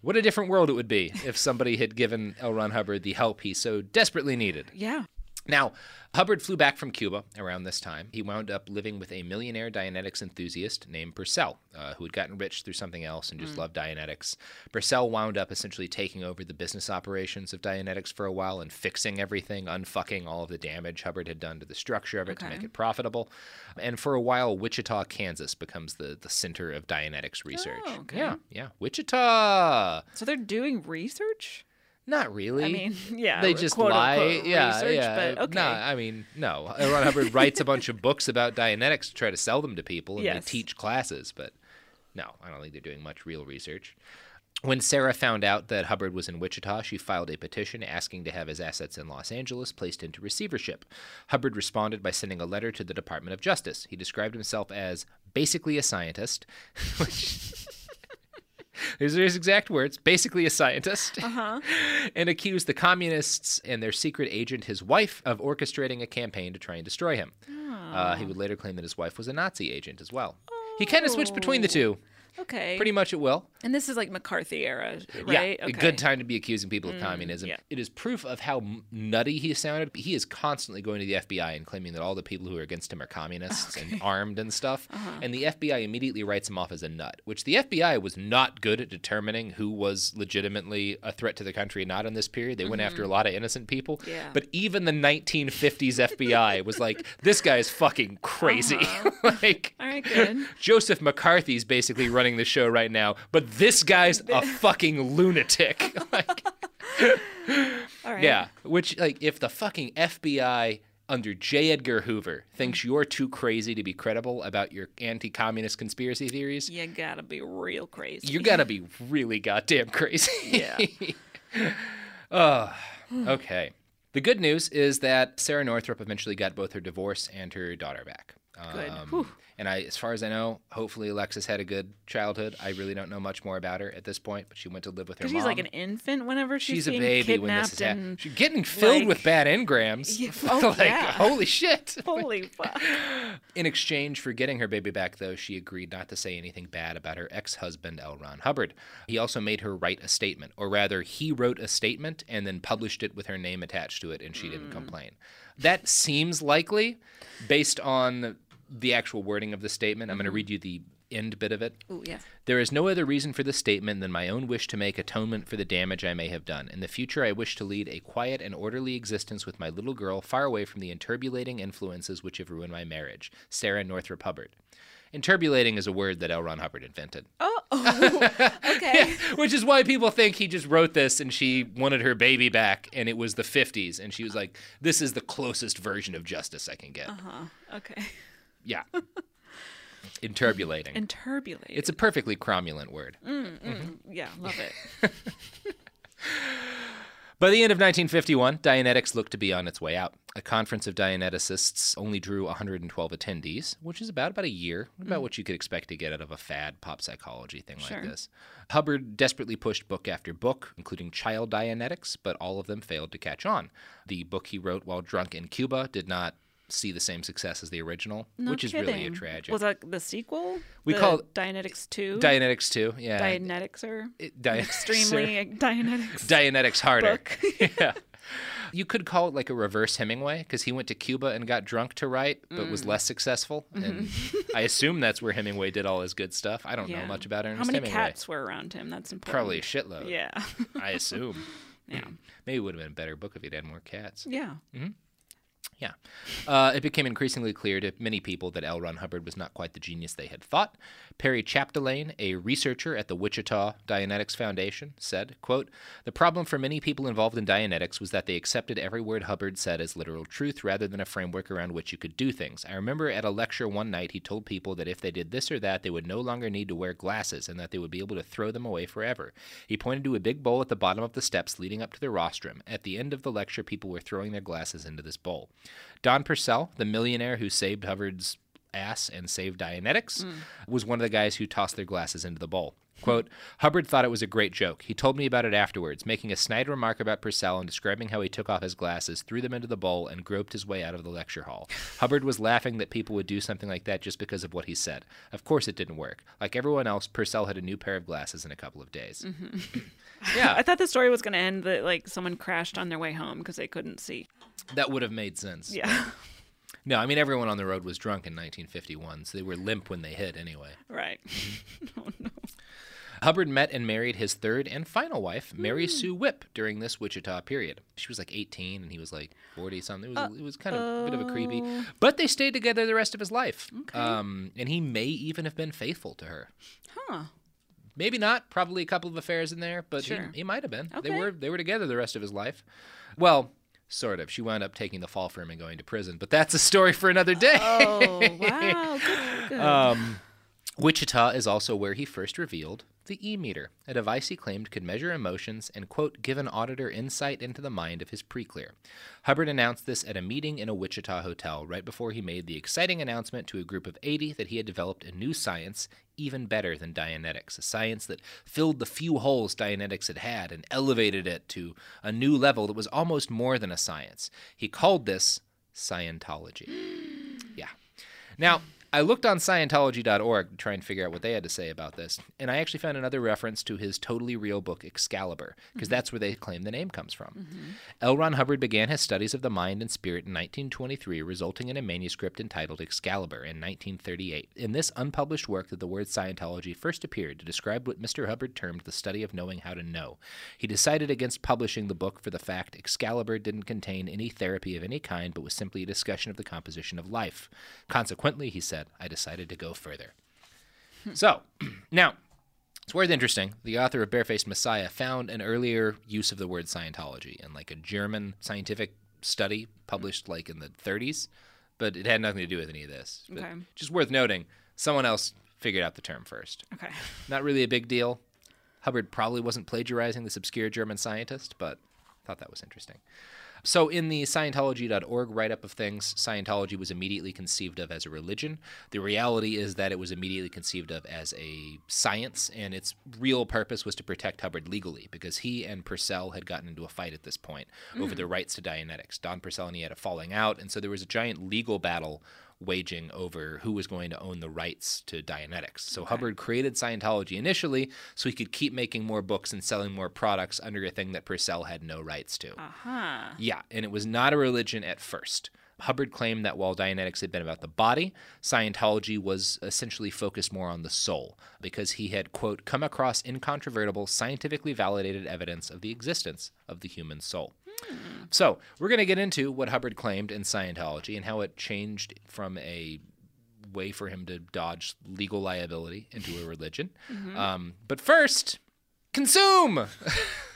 What a different world it would be if somebody had given L. Ron Hubbard the help he so desperately needed. yeah. Now, Hubbard flew back from Cuba around this time. He wound up living with a millionaire Dianetics enthusiast named Purcell, uh, who had gotten rich through something else and just loved Dianetics. Purcell wound up essentially taking over the business operations of Dianetics for a while and fixing everything, unfucking all of the damage Hubbard had done to the structure of it to make it profitable. And for a while, Wichita, Kansas becomes the, the center of Dianetics research. Oh, okay. Yeah, yeah. Wichita! So they're doing research? Not really. I mean, yeah. they just lie. unquote yeah, research, yeah. But okay. No, I mean, no. Ron Hubbard writes a bunch of books about Dianetics to try to sell them to people, and Yes. they teach classes. But no, I don't think they're doing much real research. When Sarah found out that Hubbard was in Wichita, she filed a petition asking to have his assets in Los Angeles placed into receivership. Hubbard responded by sending a letter to the Department of Justice. He described himself as basically a scientist, which. These are his exact words basically a scientist. Uh-huh. and accused the communists and their secret agent, his wife, of orchestrating a campaign to try and destroy him. Uh, he would later claim that his wife was a Nazi agent as well. He kind of switched between the two, Okay. pretty much at will. And this is like McCarthy era, right? Yeah, a good time to be accusing people of mm, communism. yeah. It is proof of how nutty he sounded. He is constantly going to the FBI and claiming that all the people who are against him are communists and armed and stuff. Uh-huh. And the FBI immediately writes him off as a nut, which the FBI was not good at determining who was legitimately a threat to the country and not in this period. They went after a mm-hmm. lot of innocent people. Yeah. But even the 1950s FBI was like, this guy is fucking crazy. Uh-huh. like, All right, good. Joseph McCarthy's basically running the show right now, but this guy's a fucking lunatic. like, All right. yeah, which like if the fucking FBI under J. Edgar Hoover thinks mm-hmm. you're too crazy to be credible about your anti-communist conspiracy theories, You gotta be real crazy. you gotta be really goddamn crazy. Yeah. oh, okay. The good news is that Sarah Northrup eventually got both her divorce and her daughter back. Good. Um, and I, as far as I know, hopefully Alexis had a good childhood. I really don't know much more about her at this point, but she went to live with her Because mom. she's like an infant whenever she's, She's a baby when this is happening. She's getting filled like- with bad engrams. Yeah, oh, like, yeah. holy shit. holy fuck. In exchange for getting her baby back, though, she agreed not to say anything bad about her ex husband, L. Ron Hubbard. He also made her write a statement, or rather, he wrote a statement and then published it with her name attached to it, and she Mm. didn't complain. That seems likely based on the actual wording of the statement. I'm going to read you the end bit of it. Ooh, yeah. There is no other reason for this statement than my own wish to make atonement for the damage I may have done. In the future, I wish to lead a quiet and orderly existence with my little girl, far away from the interbulating influences which have ruined my marriage. Sarah Northrup Hubbard. Interbulating is a word that L. Ron Hubbard invented. Oh, oh okay. Which is why people think he just wrote this and she wanted her baby back and it was the 50s and she was like, this is the closest version of justice I can get. Uh huh. Okay. Yeah. Interbulating. Interbulating. it's a perfectly cromulent word. Mm, mm, yeah, love it. By the end of 1951, Dianetics looked to be on its way out. A conference of Dianeticists only drew 112 attendees, which is about about a year, about mm. what you could expect to get out of a fad pop psychology thing Sure. like this. Hubbard desperately pushed book after book, including Child Dianetics, but all of them failed to catch on. The book he wrote while drunk in Cuba did not see the same success as the original, No which is really a kidding. tragic. Was that the sequel? We The call it- Dianetics 2? Dianetics Two, yeah. Dianetics are It- Dianetics extremely Dianetics. Dianetics harder. book. yeah. You could call it like a reverse Hemingway because he went to Cuba and got drunk to write, but Mm. was less successful. And Mm-hmm. I assume that's where Hemingway did all his good stuff. I don't know much about Ernest How many Hemingway. cats were around him? That's important. Probably a shitload. Yeah. I assume. yeah. Maybe it would have been a better book if he'd had more cats. Yeah. Yeah. Uh, it became increasingly clear to many people that L. Ron Hubbard was not quite the genius they had thought. Perry Chapdelaine, a researcher at the Wichita Dianetics Foundation, said, quote, The problem for many people involved in Dianetics was that they accepted every word Hubbard said as literal truth rather than a framework around which you could do things. I remember at a lecture one night he told people that if they did this or that, they would no longer need to wear glasses and that they would be able to throw them away forever. He pointed to a big bowl at the bottom of the steps leading up to the rostrum. At the end of the lecture, people were throwing their glasses into this bowl. Don Purcell, the millionaire who saved Hubbard's ass and saved Dianetics, mm. was one of the guys who tossed their glasses into the bowl. Quote, Hubbard thought it was a great joke. He told me about it afterwards, making a snide remark about Purcell and describing how he took off his glasses, threw them into the bowl, and groped his way out of the lecture hall. Hubbard was laughing that people would do something like that just because of what he said. Of course, it didn't work. Like everyone else, Purcell had a new pair of glasses in a couple of days. Mm-hmm. yeah, I thought the story was going to end that like someone crashed on their way home because they couldn't see. that would have made sense. Yeah, No, I mean, everyone on the road was drunk in 1951, so they were limp when they hit anyway. right. oh no. Hubbard met and married his third and final wife, Mary Sue Whipp, during this Wichita period. She was like 18 and he was like 40 something. It was, it was kind of a bit of a creepy. But they stayed together the rest of his life. Um, and he may even have been faithful to her. Huh. Maybe not. Probably a couple of affairs in there, but Sure. he, he might have been. They were they were together the rest of his life. Well, sort of. She wound up taking the fall for him and going to prison, but that's a story for another day. Oh wow. Good. good. Um, Wichita is also where he first revealed the e meter, a device he claimed could measure emotions and, quote, give an auditor insight into the mind of his preclear. Hubbard announced this at a meeting in a Wichita hotel right before he made the exciting announcement to a group of 80 that he had developed a new science even better than Dianetics, a science that filled the few holes Dianetics had had and elevated it to a new level that was almost more than a science. He called this Scientology. Yeah. Now, I looked on Scientology.org to try and figure out what they had to say about this, and I actually found another reference to his totally real book, Excalibur, because mm-hmm. that's where they claim the name comes from. Mm-hmm. L. Ron Hubbard began his studies of the mind and spirit in 1923, resulting in a manuscript entitled Excalibur in 1938. In this unpublished work that the word Scientology first appeared to describe what Mr. Hubbard termed the study of knowing how to know. He decided against publishing the book for the fact Excalibur didn't contain any therapy of any kind, but was simply a discussion of the composition of life. Consequently, he said, I decided to go further. So, now, it's worth interesting. The author of Barefaced Messiah found an earlier use of the word Scientology in like a German scientific study published like in the 30s, but it had nothing to do with any of this. But Okay. Just worth noting, someone else figured out the term first. Okay. Not really a big deal. Hubbard probably wasn't plagiarizing this obscure German scientist, but I thought that was interesting. So, in the Scientology.org write up of things, Scientology was immediately conceived of as a religion. The reality is that it was immediately conceived of as a science, and its real purpose was to protect Hubbard legally because he and Purcell had gotten into a fight at this point over hmm. the rights to Dianetics. Don Purcell and he had a falling out, and so there was a giant legal battle waging over who was going to own the rights to Dianetics. So Hubbard created Scientology initially so he could keep making more books and selling more products under a thing that Purcell had no rights to. Uh-huh. Yeah, and it was not a religion at first. Hubbard claimed that while Dianetics had been about the body, Scientology was essentially focused more on the soul, because he had, quote, come across incontrovertible, scientifically validated evidence of the existence of the human soul. So, we're going to get into what Hubbard claimed in Scientology and how it changed from a way for him to dodge legal liability into a religion. Um, but first, consume!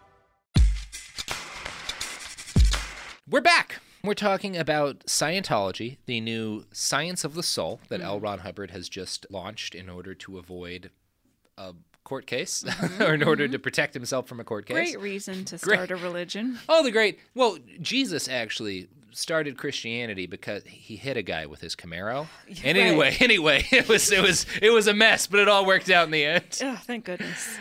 We're back. We're talking about Scientology, the new science of the soul that mm-hmm. L. Ron Hubbard has just launched in order to avoid a court case mm-hmm, or in order mm-hmm. to protect himself from a court case. Great reason to Great. start a religion. Oh, the great. Well, Jesus actually started Christianity because he hit a guy with his Camaro. And Right. anyway, anyway, it was it was it was a mess, but it all worked out in the end. Oh, thank goodness.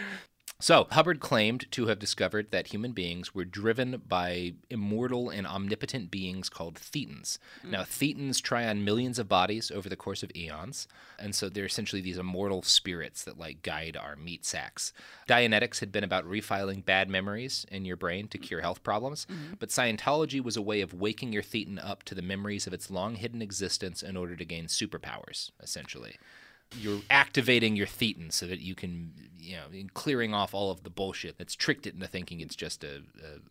So, Hubbard claimed to have discovered that human beings were driven by immortal and omnipotent beings called thetans. Hmm. Now, thetans try on millions of bodies over the course of eons, and so they're essentially these immortal spirits that like guide our meat sacks. Dianetics had been about refiling bad memories in your brain to cure health problems, mm-hmm. but Scientology was a way of waking your thetan up to the memories of its long hidden existence in order to gain superpowers, essentially you're activating your thetan so that you can, you know, in clearing off all of the bullshit that's tricked it into thinking it's just a,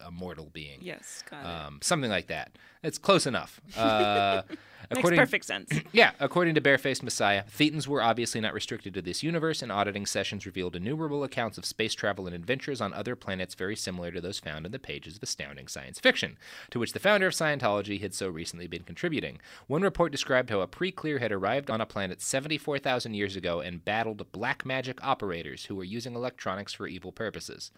a, a mortal being. Yes, got it. Um, something like that. It's close enough. Uh, Makes according- perfect sense. yeah, according to Barefaced Messiah, Thetans were obviously not restricted to this universe, and auditing sessions revealed innumerable accounts of space travel and adventures on other planets very similar to those found in the pages of astounding science fiction, to which the founder of Scientology had so recently been contributing. One report described how a pre clear had arrived on a planet 74,000 years ago and battled black magic operators who were using electronics for evil purposes.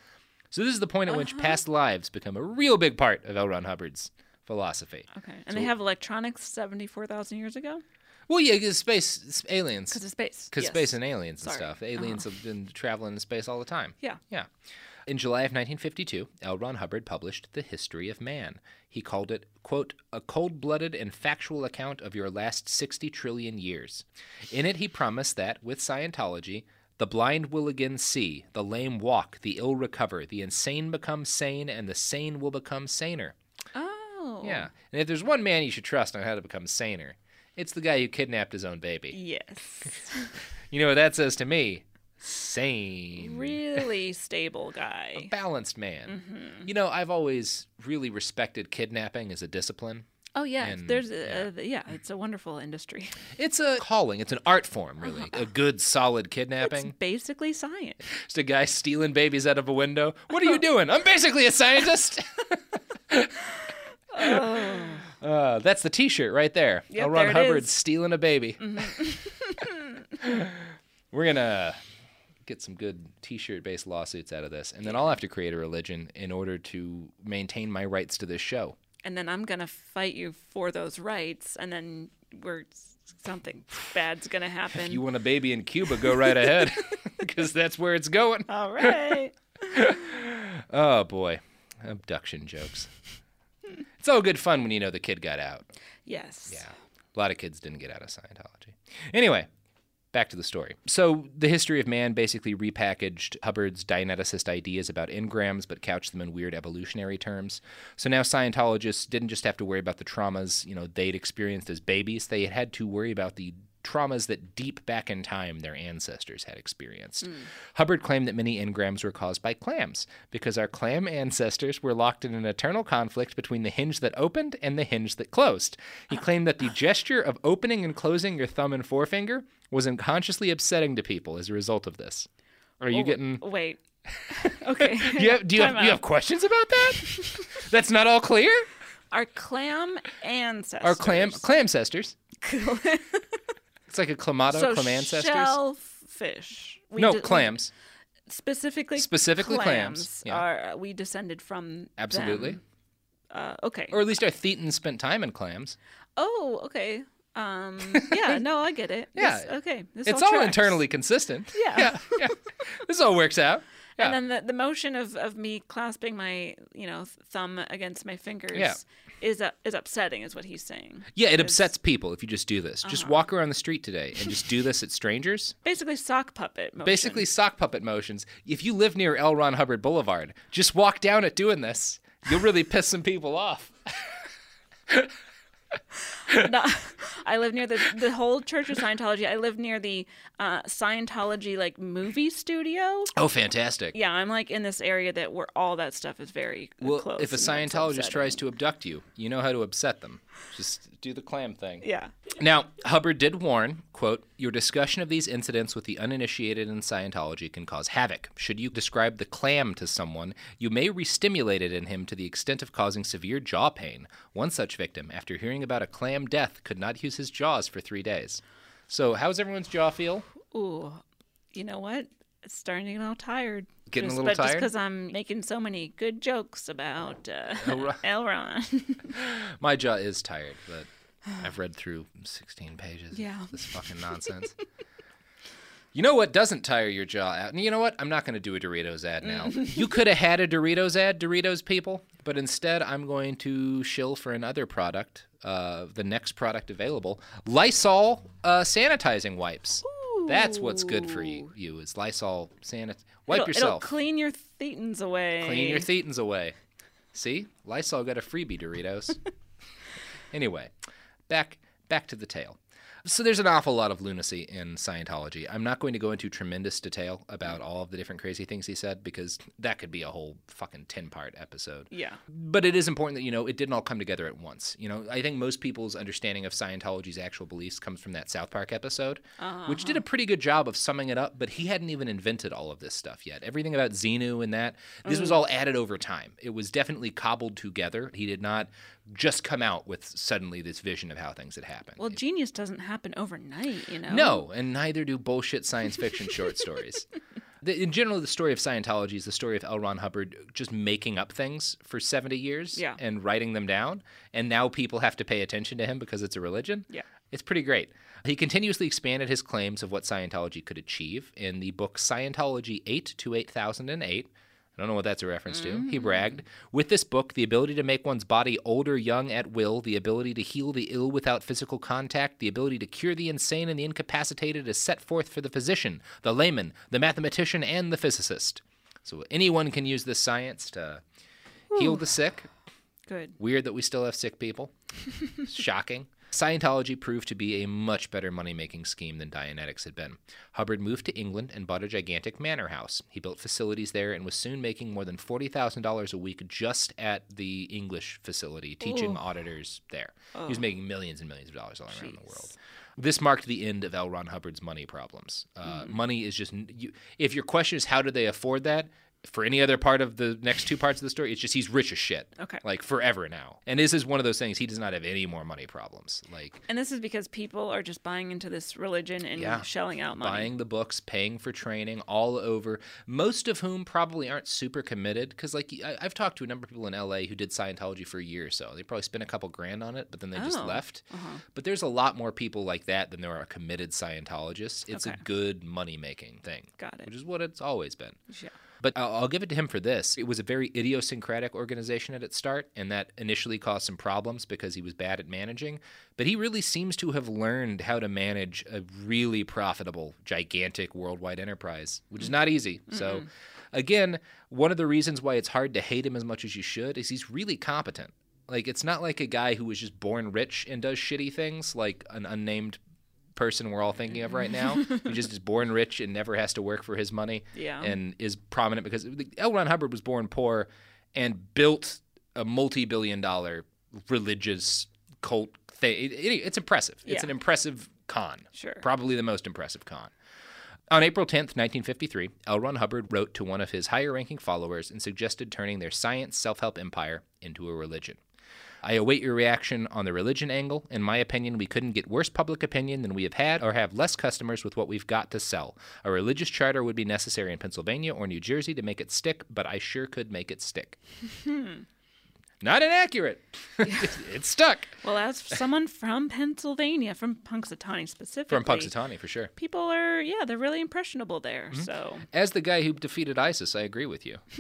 So, this is the point at which uh-huh. past lives become a real big part of L. Ron Hubbard's philosophy. Okay. And they have electronics 74,000 years ago? Well, yeah, because space, aliens. Because of space. Because Yes. space and aliens and stuff. Aliens uh-huh. have been traveling in space all the time. Yeah. Yeah. In July of 1952, L. Ron Hubbard published The History of Man. He called it, quote, a cold blooded and factual account of your last 60 trillion years. In it, he promised that, with Scientology, the blind will again see, the lame walk, the ill recover, the insane become sane, and the sane will become saner. Oh. Yeah. And if there's one man you should trust on how to become saner, it's the guy who kidnapped his own baby. Yes. You know what that says to me? Sane. really stable guy. a Balanced man. Mm-hmm. You know, I've always really respected kidnapping as a discipline. Oh yeah, And, there's a, yeah. it's a wonderful industry. It's a calling, it's an art form, really. A good, solid It's kidnapping. basically science. Just a guy stealing babies out of a window. What are you doing? I'm basically a scientist. Uh, that's the T-shirt right there. Yep, L. Ron there Hubbard. Mm-hmm. stealing a baby. We're gonna get some good T-shirt-based lawsuits out of this, and then I'll have to create a religion in order to maintain my rights to this show. And then I'm gonna fight you for those rights, and then we're something bad's gonna happen. If you want a baby in Cuba, go right ahead, because that's where it's going. All right. Oh boy, abduction jokes. It's all good fun when you know the kid got out. yes. Yeah. A lot of kids didn't get out of Scientology. Anyway, back to the story. So, The History of Man basically repackaged Hubbard's Dianeticist ideas about engrams, but couched them in weird evolutionary terms. So now Scientologists didn't just have to worry about the traumas, you know, they'd experienced as babies. They had to worry about the traumas that deep back in time their ancestors had experienced. Mm. Hubbard claimed that many engrams were caused by clams because our clam ancestors were locked in an eternal conflict between the hinge that opened and the hinge that closed. He claimed that the gesture of opening and closing your thumb and forefinger was unconsciously upsetting to people as a result of this. Are you Oh, getting Wait. okay. do you have, do you have, you have questions about that? That's not all clear? Our clam ancestors. Our clam clam ancestors. It's like a clamato, so clam ancestors. shellfish. We no, de- we- clams. specifically. Specifically clams, yeah. Are we descended from? Absolutely. Uh, okay. Or at least our Thetans spent time in clams. oh, okay. Um. Yeah. No, I get it. Yeah. This- okay. This it's all, all internally consistent. Yeah. yeah, yeah. This all works out. Yeah. And then the, the motion of, of me clasping my you know thumb against my fingers Yeah. Is uh, is upsetting, is what he's saying. yeah, it Because upsets people if you just do this. Just Uh-huh. walk around the street today and just do this at strangers. Basically, sock puppet motion. Basically, sock puppet motions. If you live near L. Ron Hubbard Boulevard, just walk down it doing this. You'll really piss some people off. no, I live near the the whole Church of Scientology. I live near the uh, Scientology like movie studio. Oh, fantastic. Yeah, I'm like in this area that where all that stuff is very Well, close. if a Scientologist tries to abduct you, you know how to upset them. Just do the clam thing. yeah, Now, Hubbard did warn, quote, your discussion of these incidents with the uninitiated in Scientology can cause havoc. Should you describe the clam to someone, you may re-stimulate it in him to the extent of causing severe jaw pain. One such victim, after hearing about a clam death, could not use his jaws for three days. So, how's everyone's jaw feel? ooh, you know what? It's starting to get all tired. Getting a little but just because I'm making so many good jokes about uh, Elron. Elron. My jaw is tired, but I've read through 16 pages Yeah. of this fucking nonsense. you know what doesn't tire your jaw out? And you know what? I'm not going to do a Doritos ad now. you could have had a Doritos ad, Doritos people, but instead I'm going to shill for another product, uh, the next product available Lysol uh, sanitizing wipes. That's what's good for you, you is Lysol sanit. Wipe it'll, yourself. It'll clean your thetans away. Clean your thetans away. See, Lysol got a freebie, Doritos. anyway, back back to the tale. So there's an awful lot of lunacy in Scientology. I'm not going to go into tremendous detail about mm. all of the different crazy things he said because that could be a whole fucking 10-part episode. Yeah. But it is important that you know it didn't all come together at once. You know, I think most people's understanding of Scientology's actual beliefs comes from that South Park episode, which did a uh-huh. pretty good job of summing it up. But he hadn't even invented all of this stuff yet. Everything about Xenu and that this was mm. all added over time. It was definitely cobbled together. He did not just come out with suddenly this vision of how things had happened. Well, genius doesn't happen overnight, you know. No, and neither do bullshit science fiction short stories. The, in general, the story of Scientology is the story of L. Ron Hubbard just making up things for 70 years Yeah. and writing them down. And now people have to pay attention to him because it's a religion. Yeah. It's pretty great. He continuously expanded his claims of what Scientology could achieve in the book Scientology 8 to 8008. I don't know what that's a reference to. He mm. bragged. With this book, the ability to make one's body old or young at will, the ability to heal the ill without physical contact, the ability to cure the insane and the incapacitated is set forth for the physician, the layman, the mathematician, and the physicist. So anyone can use this science to heal the sick. Good. Weird that we still have sick people. Shocking. Scientology proved to be a much better money making scheme than Dianetics had been. Hubbard moved to England and bought a gigantic manor house. He built facilities there and was soon making more than $40,000 a week just at the English facility, teaching Ooh. auditors there. He was Oh. making millions and millions of dollars all around the world. This marked the end of L. Ron Hubbard's money problems. Uh, Money is just, you, if your question is how did they afford that, for any other part of the next two parts of the story, it's just he's rich as shit. Okay. Like forever now. And this is one of those things, he does not have any more money problems. Like And this is because people are just buying into this religion and Yeah. shelling out money. buying the books, paying for training, all over. Most of whom probably aren't super committed. Because, like, I, I've talked to a number of people in LA who did Scientology for a year or so. They probably spent a couple grand on it, but then they just Oh, left. uh-huh. But there's a lot more people like that than there are committed Scientologists. It's Okay. a good money making thing. Got it. Which is what it's always been. Yeah. But I'll, I'll give it to him for this. It was a very idiosyncratic organization at its start, and that initially caused some problems because he was bad at managing. But he really seems to have learned how to manage a really profitable, gigantic worldwide enterprise, which is not easy. So, again, one of the reasons why it's hard to hate him as much as you should is he's really competent. Like, it's not like a guy who was just born rich and does shitty things, like an unnamed person we're all thinking of right now, who just is born rich and never has to work for his money, Yeah. and is prominent because L. Ron Hubbard was born poor and built a multi-billion-dollar religious cult thing. It- it- it's impressive. It's an impressive con. Sure. Probably the most impressive con. On April 10th, 1953, L. Ron Hubbard wrote to one of his higher ranking followers and suggested turning their science self help empire into a religion. I await your reaction on the religion angle. In my opinion, we couldn't get worse public opinion than we have had or have less customers with what we've got to sell. A religious charter would be necessary in Pennsylvania or New Jersey to make it stick, but I sure could make it stick. Not inaccurate. it's stuck. Well, as someone from Pennsylvania, from Punxsutawney specifically, From Punxsutawney, for sure. people are yeah, they're really impressionable there. Mm-hmm. So As the guy who defeated ISIS, I agree with you.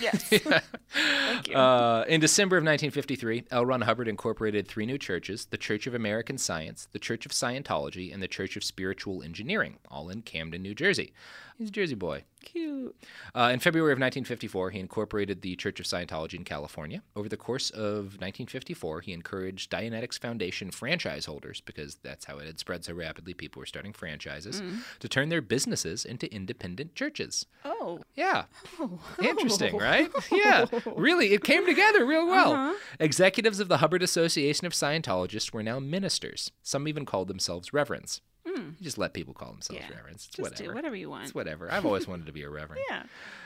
yes, thank you. Uh, in December of 1953, L. Ron Hubbard incorporated three new churches the Church of American Science, the Church of Scientology, and the Church of Spiritual Engineering, all in Camden, New Jersey. He's a Jersey boy. Cute. Uh, in February of 1954, he incorporated the Church of Scientology in California. Over the course of 1954, he encouraged Dianetics Foundation franchise holders, because that's how it had spread so rapidly, people were starting franchises, to turn their businesses into independent churches. Oh, Yeah. Oh. Interesting, right? Yeah. Really, it came together real well. Uh-huh. Executives of the Hubbard Association of Scientologists were now ministers. Some even called themselves reverends. You just let people call themselves. Yeah. reverends. It's just whatever. do whatever you want. It's whatever. I've always wanted to be a reverend. Yeah.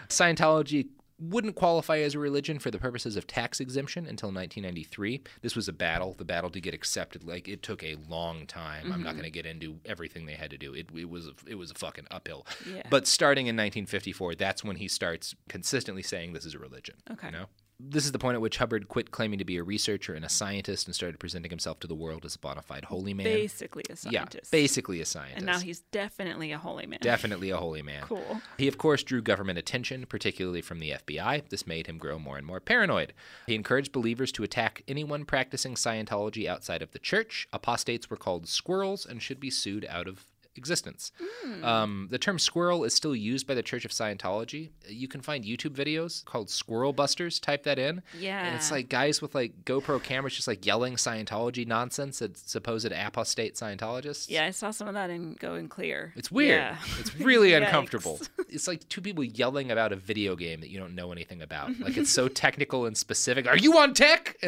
Scientology wouldn't qualify as a religion for the purposes of tax exemption until 1993. This was a battle, the battle to get accepted. Like it took a long time. I'm Mm-hmm. not going to get into everything they had to do. It, it was a, it was a fucking uphill. Yeah. But starting in 1954, that's when he starts consistently saying this is a religion. Okay. You know? This is the point at which Hubbard quit claiming to be a researcher and a scientist and started presenting himself to the world as a bona fide holy man. Basically a scientist. yeah, basically a scientist. And now he's definitely a holy man. Definitely a holy man. Cool. He, of course, drew government attention, particularly from the FBI. This made him grow more and more paranoid. He encouraged believers to attack anyone practicing Scientology outside of the church. Apostates were called squirrels and should be sued out of existence. Hmm. Um, the term squirrel is still used by the Church of Scientology. You can find YouTube videos called Squirrel Busters. Type that in. And it's like guys with like GoPro cameras just like yelling Scientology nonsense at supposed apostate Scientologists. Yeah, I saw some of that in Go Going Clear. It's weird. Yeah. It's really uncomfortable. It's like two people yelling about a video game that you don't know anything about. Like it's so technical and specific. Are you on tech?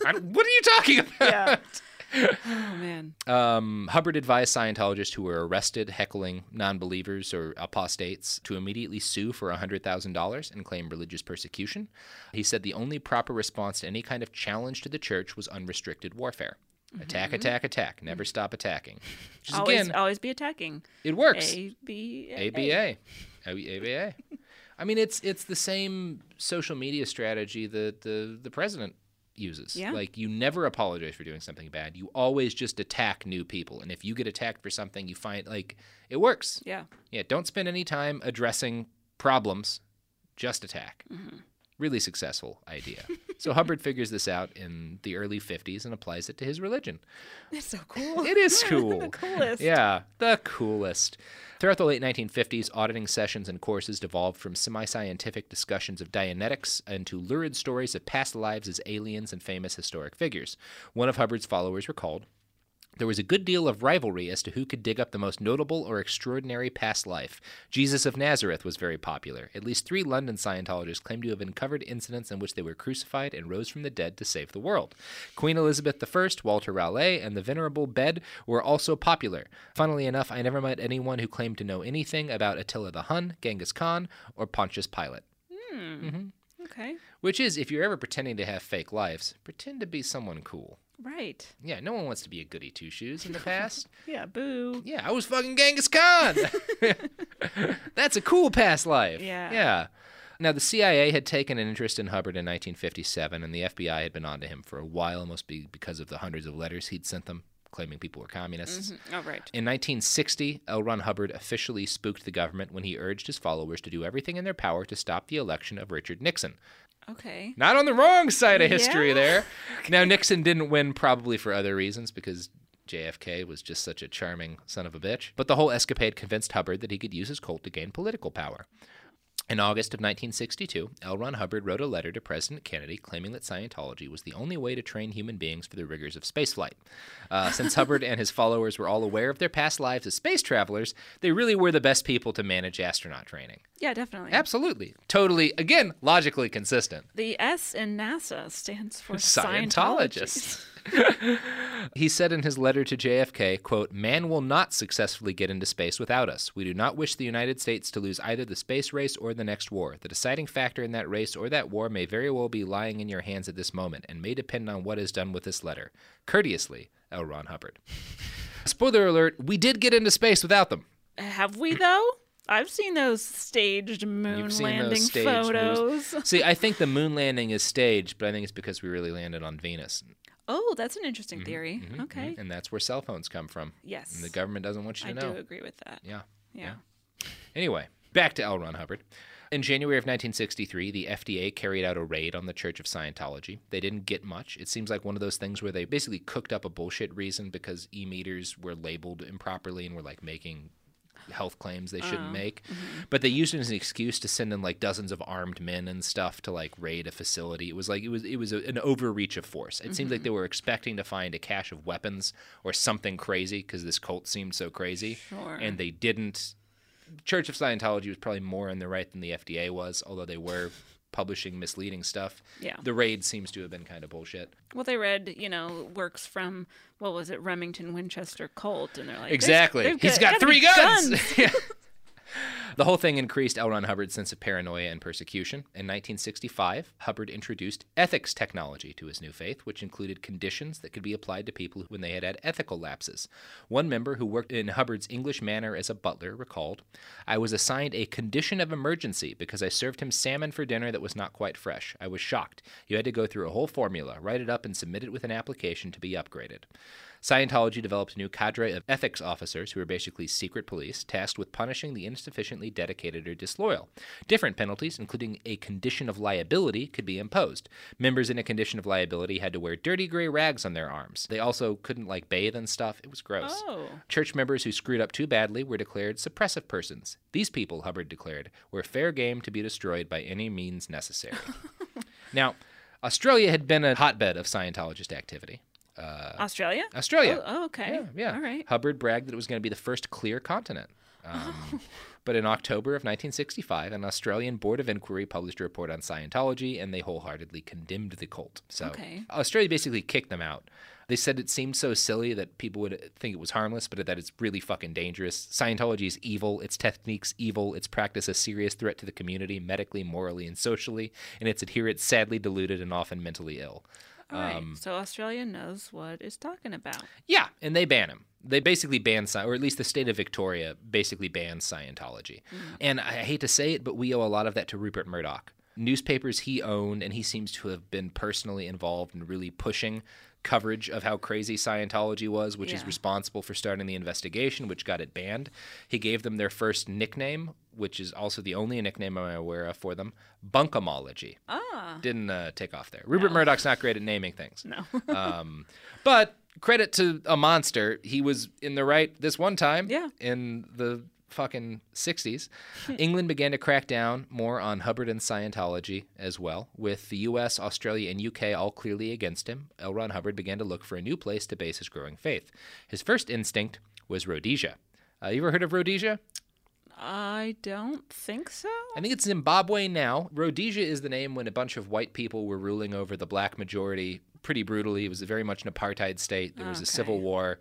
What are you talking about? Yeah. Oh man. Um, Hubbard advised Scientologists who were arrested heckling non believers or apostates to immediately sue for $100,000 and claim religious persecution. He said the only proper response to any kind of challenge to the church was unrestricted warfare. Attack, attack, attack. Never stop attacking. Which is, Mm-hmm. Always, again, always be attacking. it works. A B ABA. ABA. I mean, it's it's the same social media strategy that the the president uses. Yeah. Like you never apologize for doing something bad. You always just attack new people. And if you get attacked for something, you find like it works. Yeah. Yeah. Don't spend any time addressing problems. Just attack. Mm-hmm. Really successful idea. so Hubbard figures this out in the early 50s and applies it to his religion. It's so cool. It is cool. the coolest. Yeah, the coolest. Throughout the late 1950s, auditing sessions and courses devolved from semi scientific discussions of Dianetics into lurid stories of past lives as aliens and famous historic figures. One of Hubbard's followers recalled there was a good deal of rivalry as to who could dig up the most notable or extraordinary past life. Jesus of Nazareth was very popular. At least three London Scientologists claimed to have uncovered incidents in which they were crucified and rose from the dead to save the world. Queen Elizabeth I, Walter Raleigh, and the Venerable Bede were also popular. Funnily enough, I never met anyone who claimed to know anything about Attila the Hun, Genghis Khan, or Pontius Pilate. Mm. Mm-hmm. Okay. Which is, if you're ever pretending to have fake lives, pretend to be someone cool. Right. Yeah, no one wants to be a goody two shoes in the past. Yeah. Boo. Yeah, I was fucking Genghis Khan. That's a cool past life. Yeah. Yeah. Now, the CIA had taken an interest in Hubbard in 1957, and the FBI had been on to him for a while, must be because of the hundreds of letters he'd sent them claiming people were communists. Mm-hmm. Oh, right. In 1960, L. Ron Hubbard officially spooked the government when he urged his followers to do everything in their power to stop the election of Richard Nixon. Okay. Not on the wrong side of history Yeah. there. Now, Nixon didn't win probably for other reasons because JFK was just such a charming son of a bitch. But the whole escapade convinced Hubbard that he could use his cult to gain political power. In August of 1962, L. Ron Hubbard wrote a letter to President Kennedy claiming that Scientology was the only way to train human beings for the rigors of spaceflight. Uh, since Hubbard and his followers were all aware of their past lives as space travelers, they really were the best people to manage astronaut training. Yeah, definitely. Absolutely. Totally, again, logically consistent. The S in NASA stands for Scientologists. he said in his letter to JFK, quote, "Man will not successfully get into space without us. We do not wish the United States to lose either the space race or the next war. The deciding factor in that race or that war may very well be lying in your hands at this moment and may depend on what is done with this letter. Courteously, L. Ron Hubbard." Spoiler alert, we did get into space without them. Have we though? I've seen those staged moon You've landing staged photos. moves. See, I think the moon landing is staged, but I think it's because we really landed on Venus. Oh, that's an interesting mm-hmm, theory. Mm-hmm, mm-hmm. okay. And that's where cell phones come from. Yes. And the government doesn't want you I to know. I do agree with that. Yeah. Yeah. Anyway, back to L. Ron Hubbard. In January of 1963, the FDA carried out a raid on the Church of Scientology. They didn't get much. It seems like one of those things where they basically cooked up a bullshit reason because e meters were labeled improperly and were like making health claims they shouldn't oh, make. Mm-hmm. But they used it as an excuse to send in like dozens of armed men and stuff to like raid a facility. It was like it was it was a, an overreach of force. It seemed like they mm-hmm. were expecting to find a cache of weapons or something crazy because this cult seemed so crazy, Sure. and they didn't. Church of Scientology was probably more in the right than the FDA was, although they were publishing misleading stuff. Yeah. The raid seems to have been kind of bullshit. Well, they read, you know, works from what was it, Remington Winchester Colt, and they're like, Exactly. "There's- He's there's got gotta three be guns. Yeah. The whole thing increased L. Ron Hubbard's sense of paranoia and persecution. In 1965, Hubbard introduced ethics technology to his new faith, which included conditions that could be applied to people when they had had ethical lapses. One member who worked in Hubbard's English manor as a butler recalled, I was assigned a condition of emergency because I served him salmon for dinner that was not quite fresh. I was shocked. You had to go through a whole formula, write it up, and submit it with an application to be upgraded. Scientology developed a new cadre of ethics officers who were basically secret police tasked with punishing the insufficiently dedicated or disloyal. Different penalties, including a condition of liability, could be imposed. Members in a condition of liability had to wear dirty gray rags on their arms. They also couldn't like bathe and stuff. It was gross. Oh. Church members who screwed up too badly were declared suppressive persons. These people, Hubbard declared, were fair game to be destroyed by any means necessary. now, Australia had been a hotbed of Scientologist activity. Australia? Australia. Oh, oh, okay. Yeah, yeah. All right. Hubbard bragged that it was going to be the first clear continent. Um, But in October of 1965, an Australian board of inquiry published a report on Scientology, and they wholeheartedly condemned the cult. So Okay. Australia basically kicked them out. They said it seemed so silly that people would think it was harmless, but that it's really fucking dangerous. Scientology is evil, its techniques evil, its practice a serious threat to the community, medically, morally, and socially, and its adherents sadly deluded and often mentally ill. All right. Um, so Australia knows what it's talking about. Yeah, and they ban him. They basically ban, or at least the state of Victoria basically bans Scientology. And I hate to say it, but we owe a lot of that to Rupert Murdoch. Newspapers he owned, and he seems to have been personally involved in really pushing coverage of how crazy Scientology was, which is responsible for starting the investigation, which got it banned. He gave them their first nickname, which is also the only nickname I'm aware of for them, Bunkomology. Ah. Didn't uh, take off there. Rupert Murdoch's not great at naming things. No. um, but credit to a monster. He was in the right this one time. Yeah. In the fucking 60s, England began to crack down more on Hubbard and Scientology as well, with the US, Australia, and UK all clearly against him. L. Ron Hubbard began to look for a new place to base his growing faith. His first instinct was Rhodesia. Uh, you ever heard of Rhodesia? I don't think so. I think it's Zimbabwe now. Rhodesia is the name when a bunch of white people were ruling over the black majority pretty brutally. It was very much an apartheid state. There was a civil war.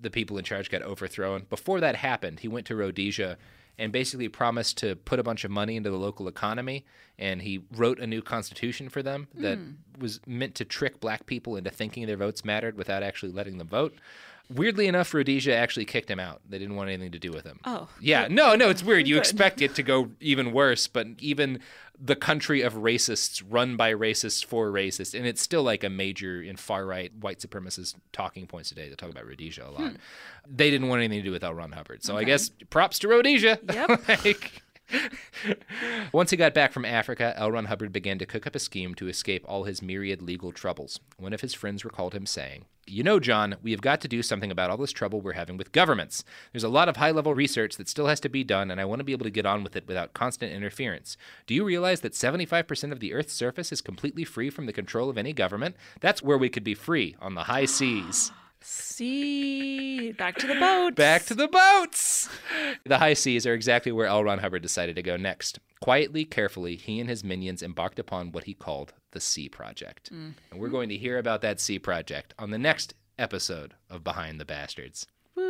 The people in charge got overthrown. Before that happened, he went to Rhodesia and basically promised to put a bunch of money into the local economy. And he wrote a new constitution for them that hmm. was meant to trick black people into thinking their votes mattered without actually letting them vote. Weirdly enough, Rhodesia actually kicked him out. They didn't want anything to do with him. Oh, Yeah, no, no, it's weird. You Good. expect it to go even worse, but even the country of racists run by racists for racists, and it's still like a major in far right white supremacist talking points today. They talk about Rhodesia a lot. Hmm. They didn't want anything to do with L. Ron Hubbard. So I guess props to Rhodesia. Yep. like, Once he got back from Africa, L. Ron Hubbard began to cook up a scheme to escape all his myriad legal troubles. One of his friends recalled him saying, You know, John, we have got to do something about all this trouble we're having with governments. There's a lot of high level research that still has to be done, and I want to be able to get on with it without constant interference. Do you realize that 75% of the Earth's surface is completely free from the control of any government? That's where we could be free, on the high seas. See, back to the boat. Back to the boats! The high seas are exactly where L. Ron Hubbard decided to go next. Quietly, carefully, he and his minions embarked upon what he called the Sea Project. And we're going to hear about that Sea Project on the next episode of Behind the Bastards. How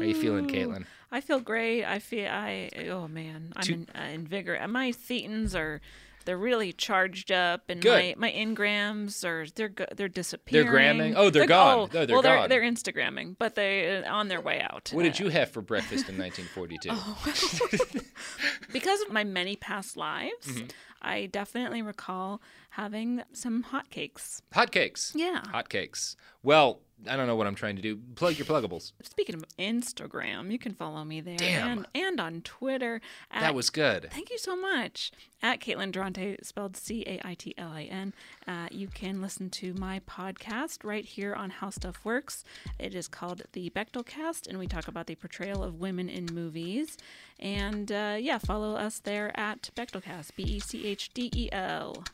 are you feeling, Caitlin? I feel great. I feel I. Oh man, I'm Two- in, uh, invigorated. My thetans are. They're really charged up, and Good. my my engrams are they're go- they're disappearing. gramming? Oh, they're gone. Oh, Oh, they're well, gone. they're they're Instagramming, but they uh, on their way out. What did you have for breakfast in 1942? Oh. because of my many past lives, Mm-hmm. I definitely recall having some hotcakes. Hotcakes. Yeah. Hotcakes. Well, I don't know what I'm trying to do. Plug your pluggables. Speaking of Instagram, you can follow me there Damn. and and on Twitter. At, That was good. Thank you so much. At Caitlin Durante, spelled C A I T L I N. Uh, you can listen to my podcast right here on How Stuff Works. It is called The Bechdel Cast, and we talk about the portrayal of women in movies. And uh, yeah, follow us there at Bechdelcast, B E C H D E L.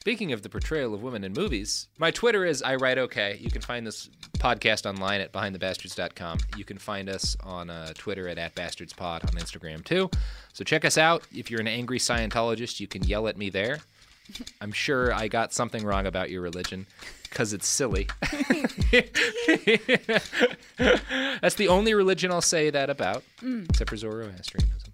Speaking of the portrayal of women in movies, my Twitter is I write okay. You can find this podcast online at behindthebastards.com. You can find us on uh, Twitter at, at bastardspod on Instagram too. So check us out. If you're an angry Scientologist, you can yell at me there. I'm sure I got something wrong about your religion because it's silly. That's the only religion I'll say that about, except for Zoroastrianism.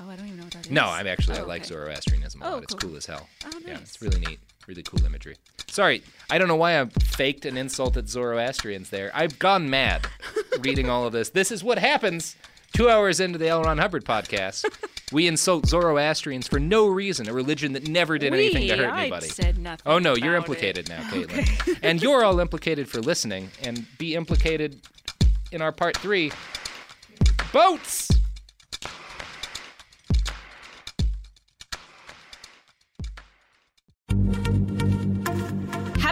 Oh, I don't even know what that is. No, I'm actually I Oh, like okay. Zoroastrianism a Oh, lot. It's cool. as hell. Oh, Yeah, it's really neat. Really cool imagery. Sorry, I don't know why I faked an insult at Zoroastrians there. I've gone mad reading all of this. This is what happens two hours into the L. Ron Hubbard podcast. We insult Zoroastrians for no reason, a religion that never did anything to We, hurt I anybody. said nothing Oh no, you're about it. implicated now, Caitlin. and you're all implicated for listening and be implicated in our part three. Boats!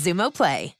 Xumo Play.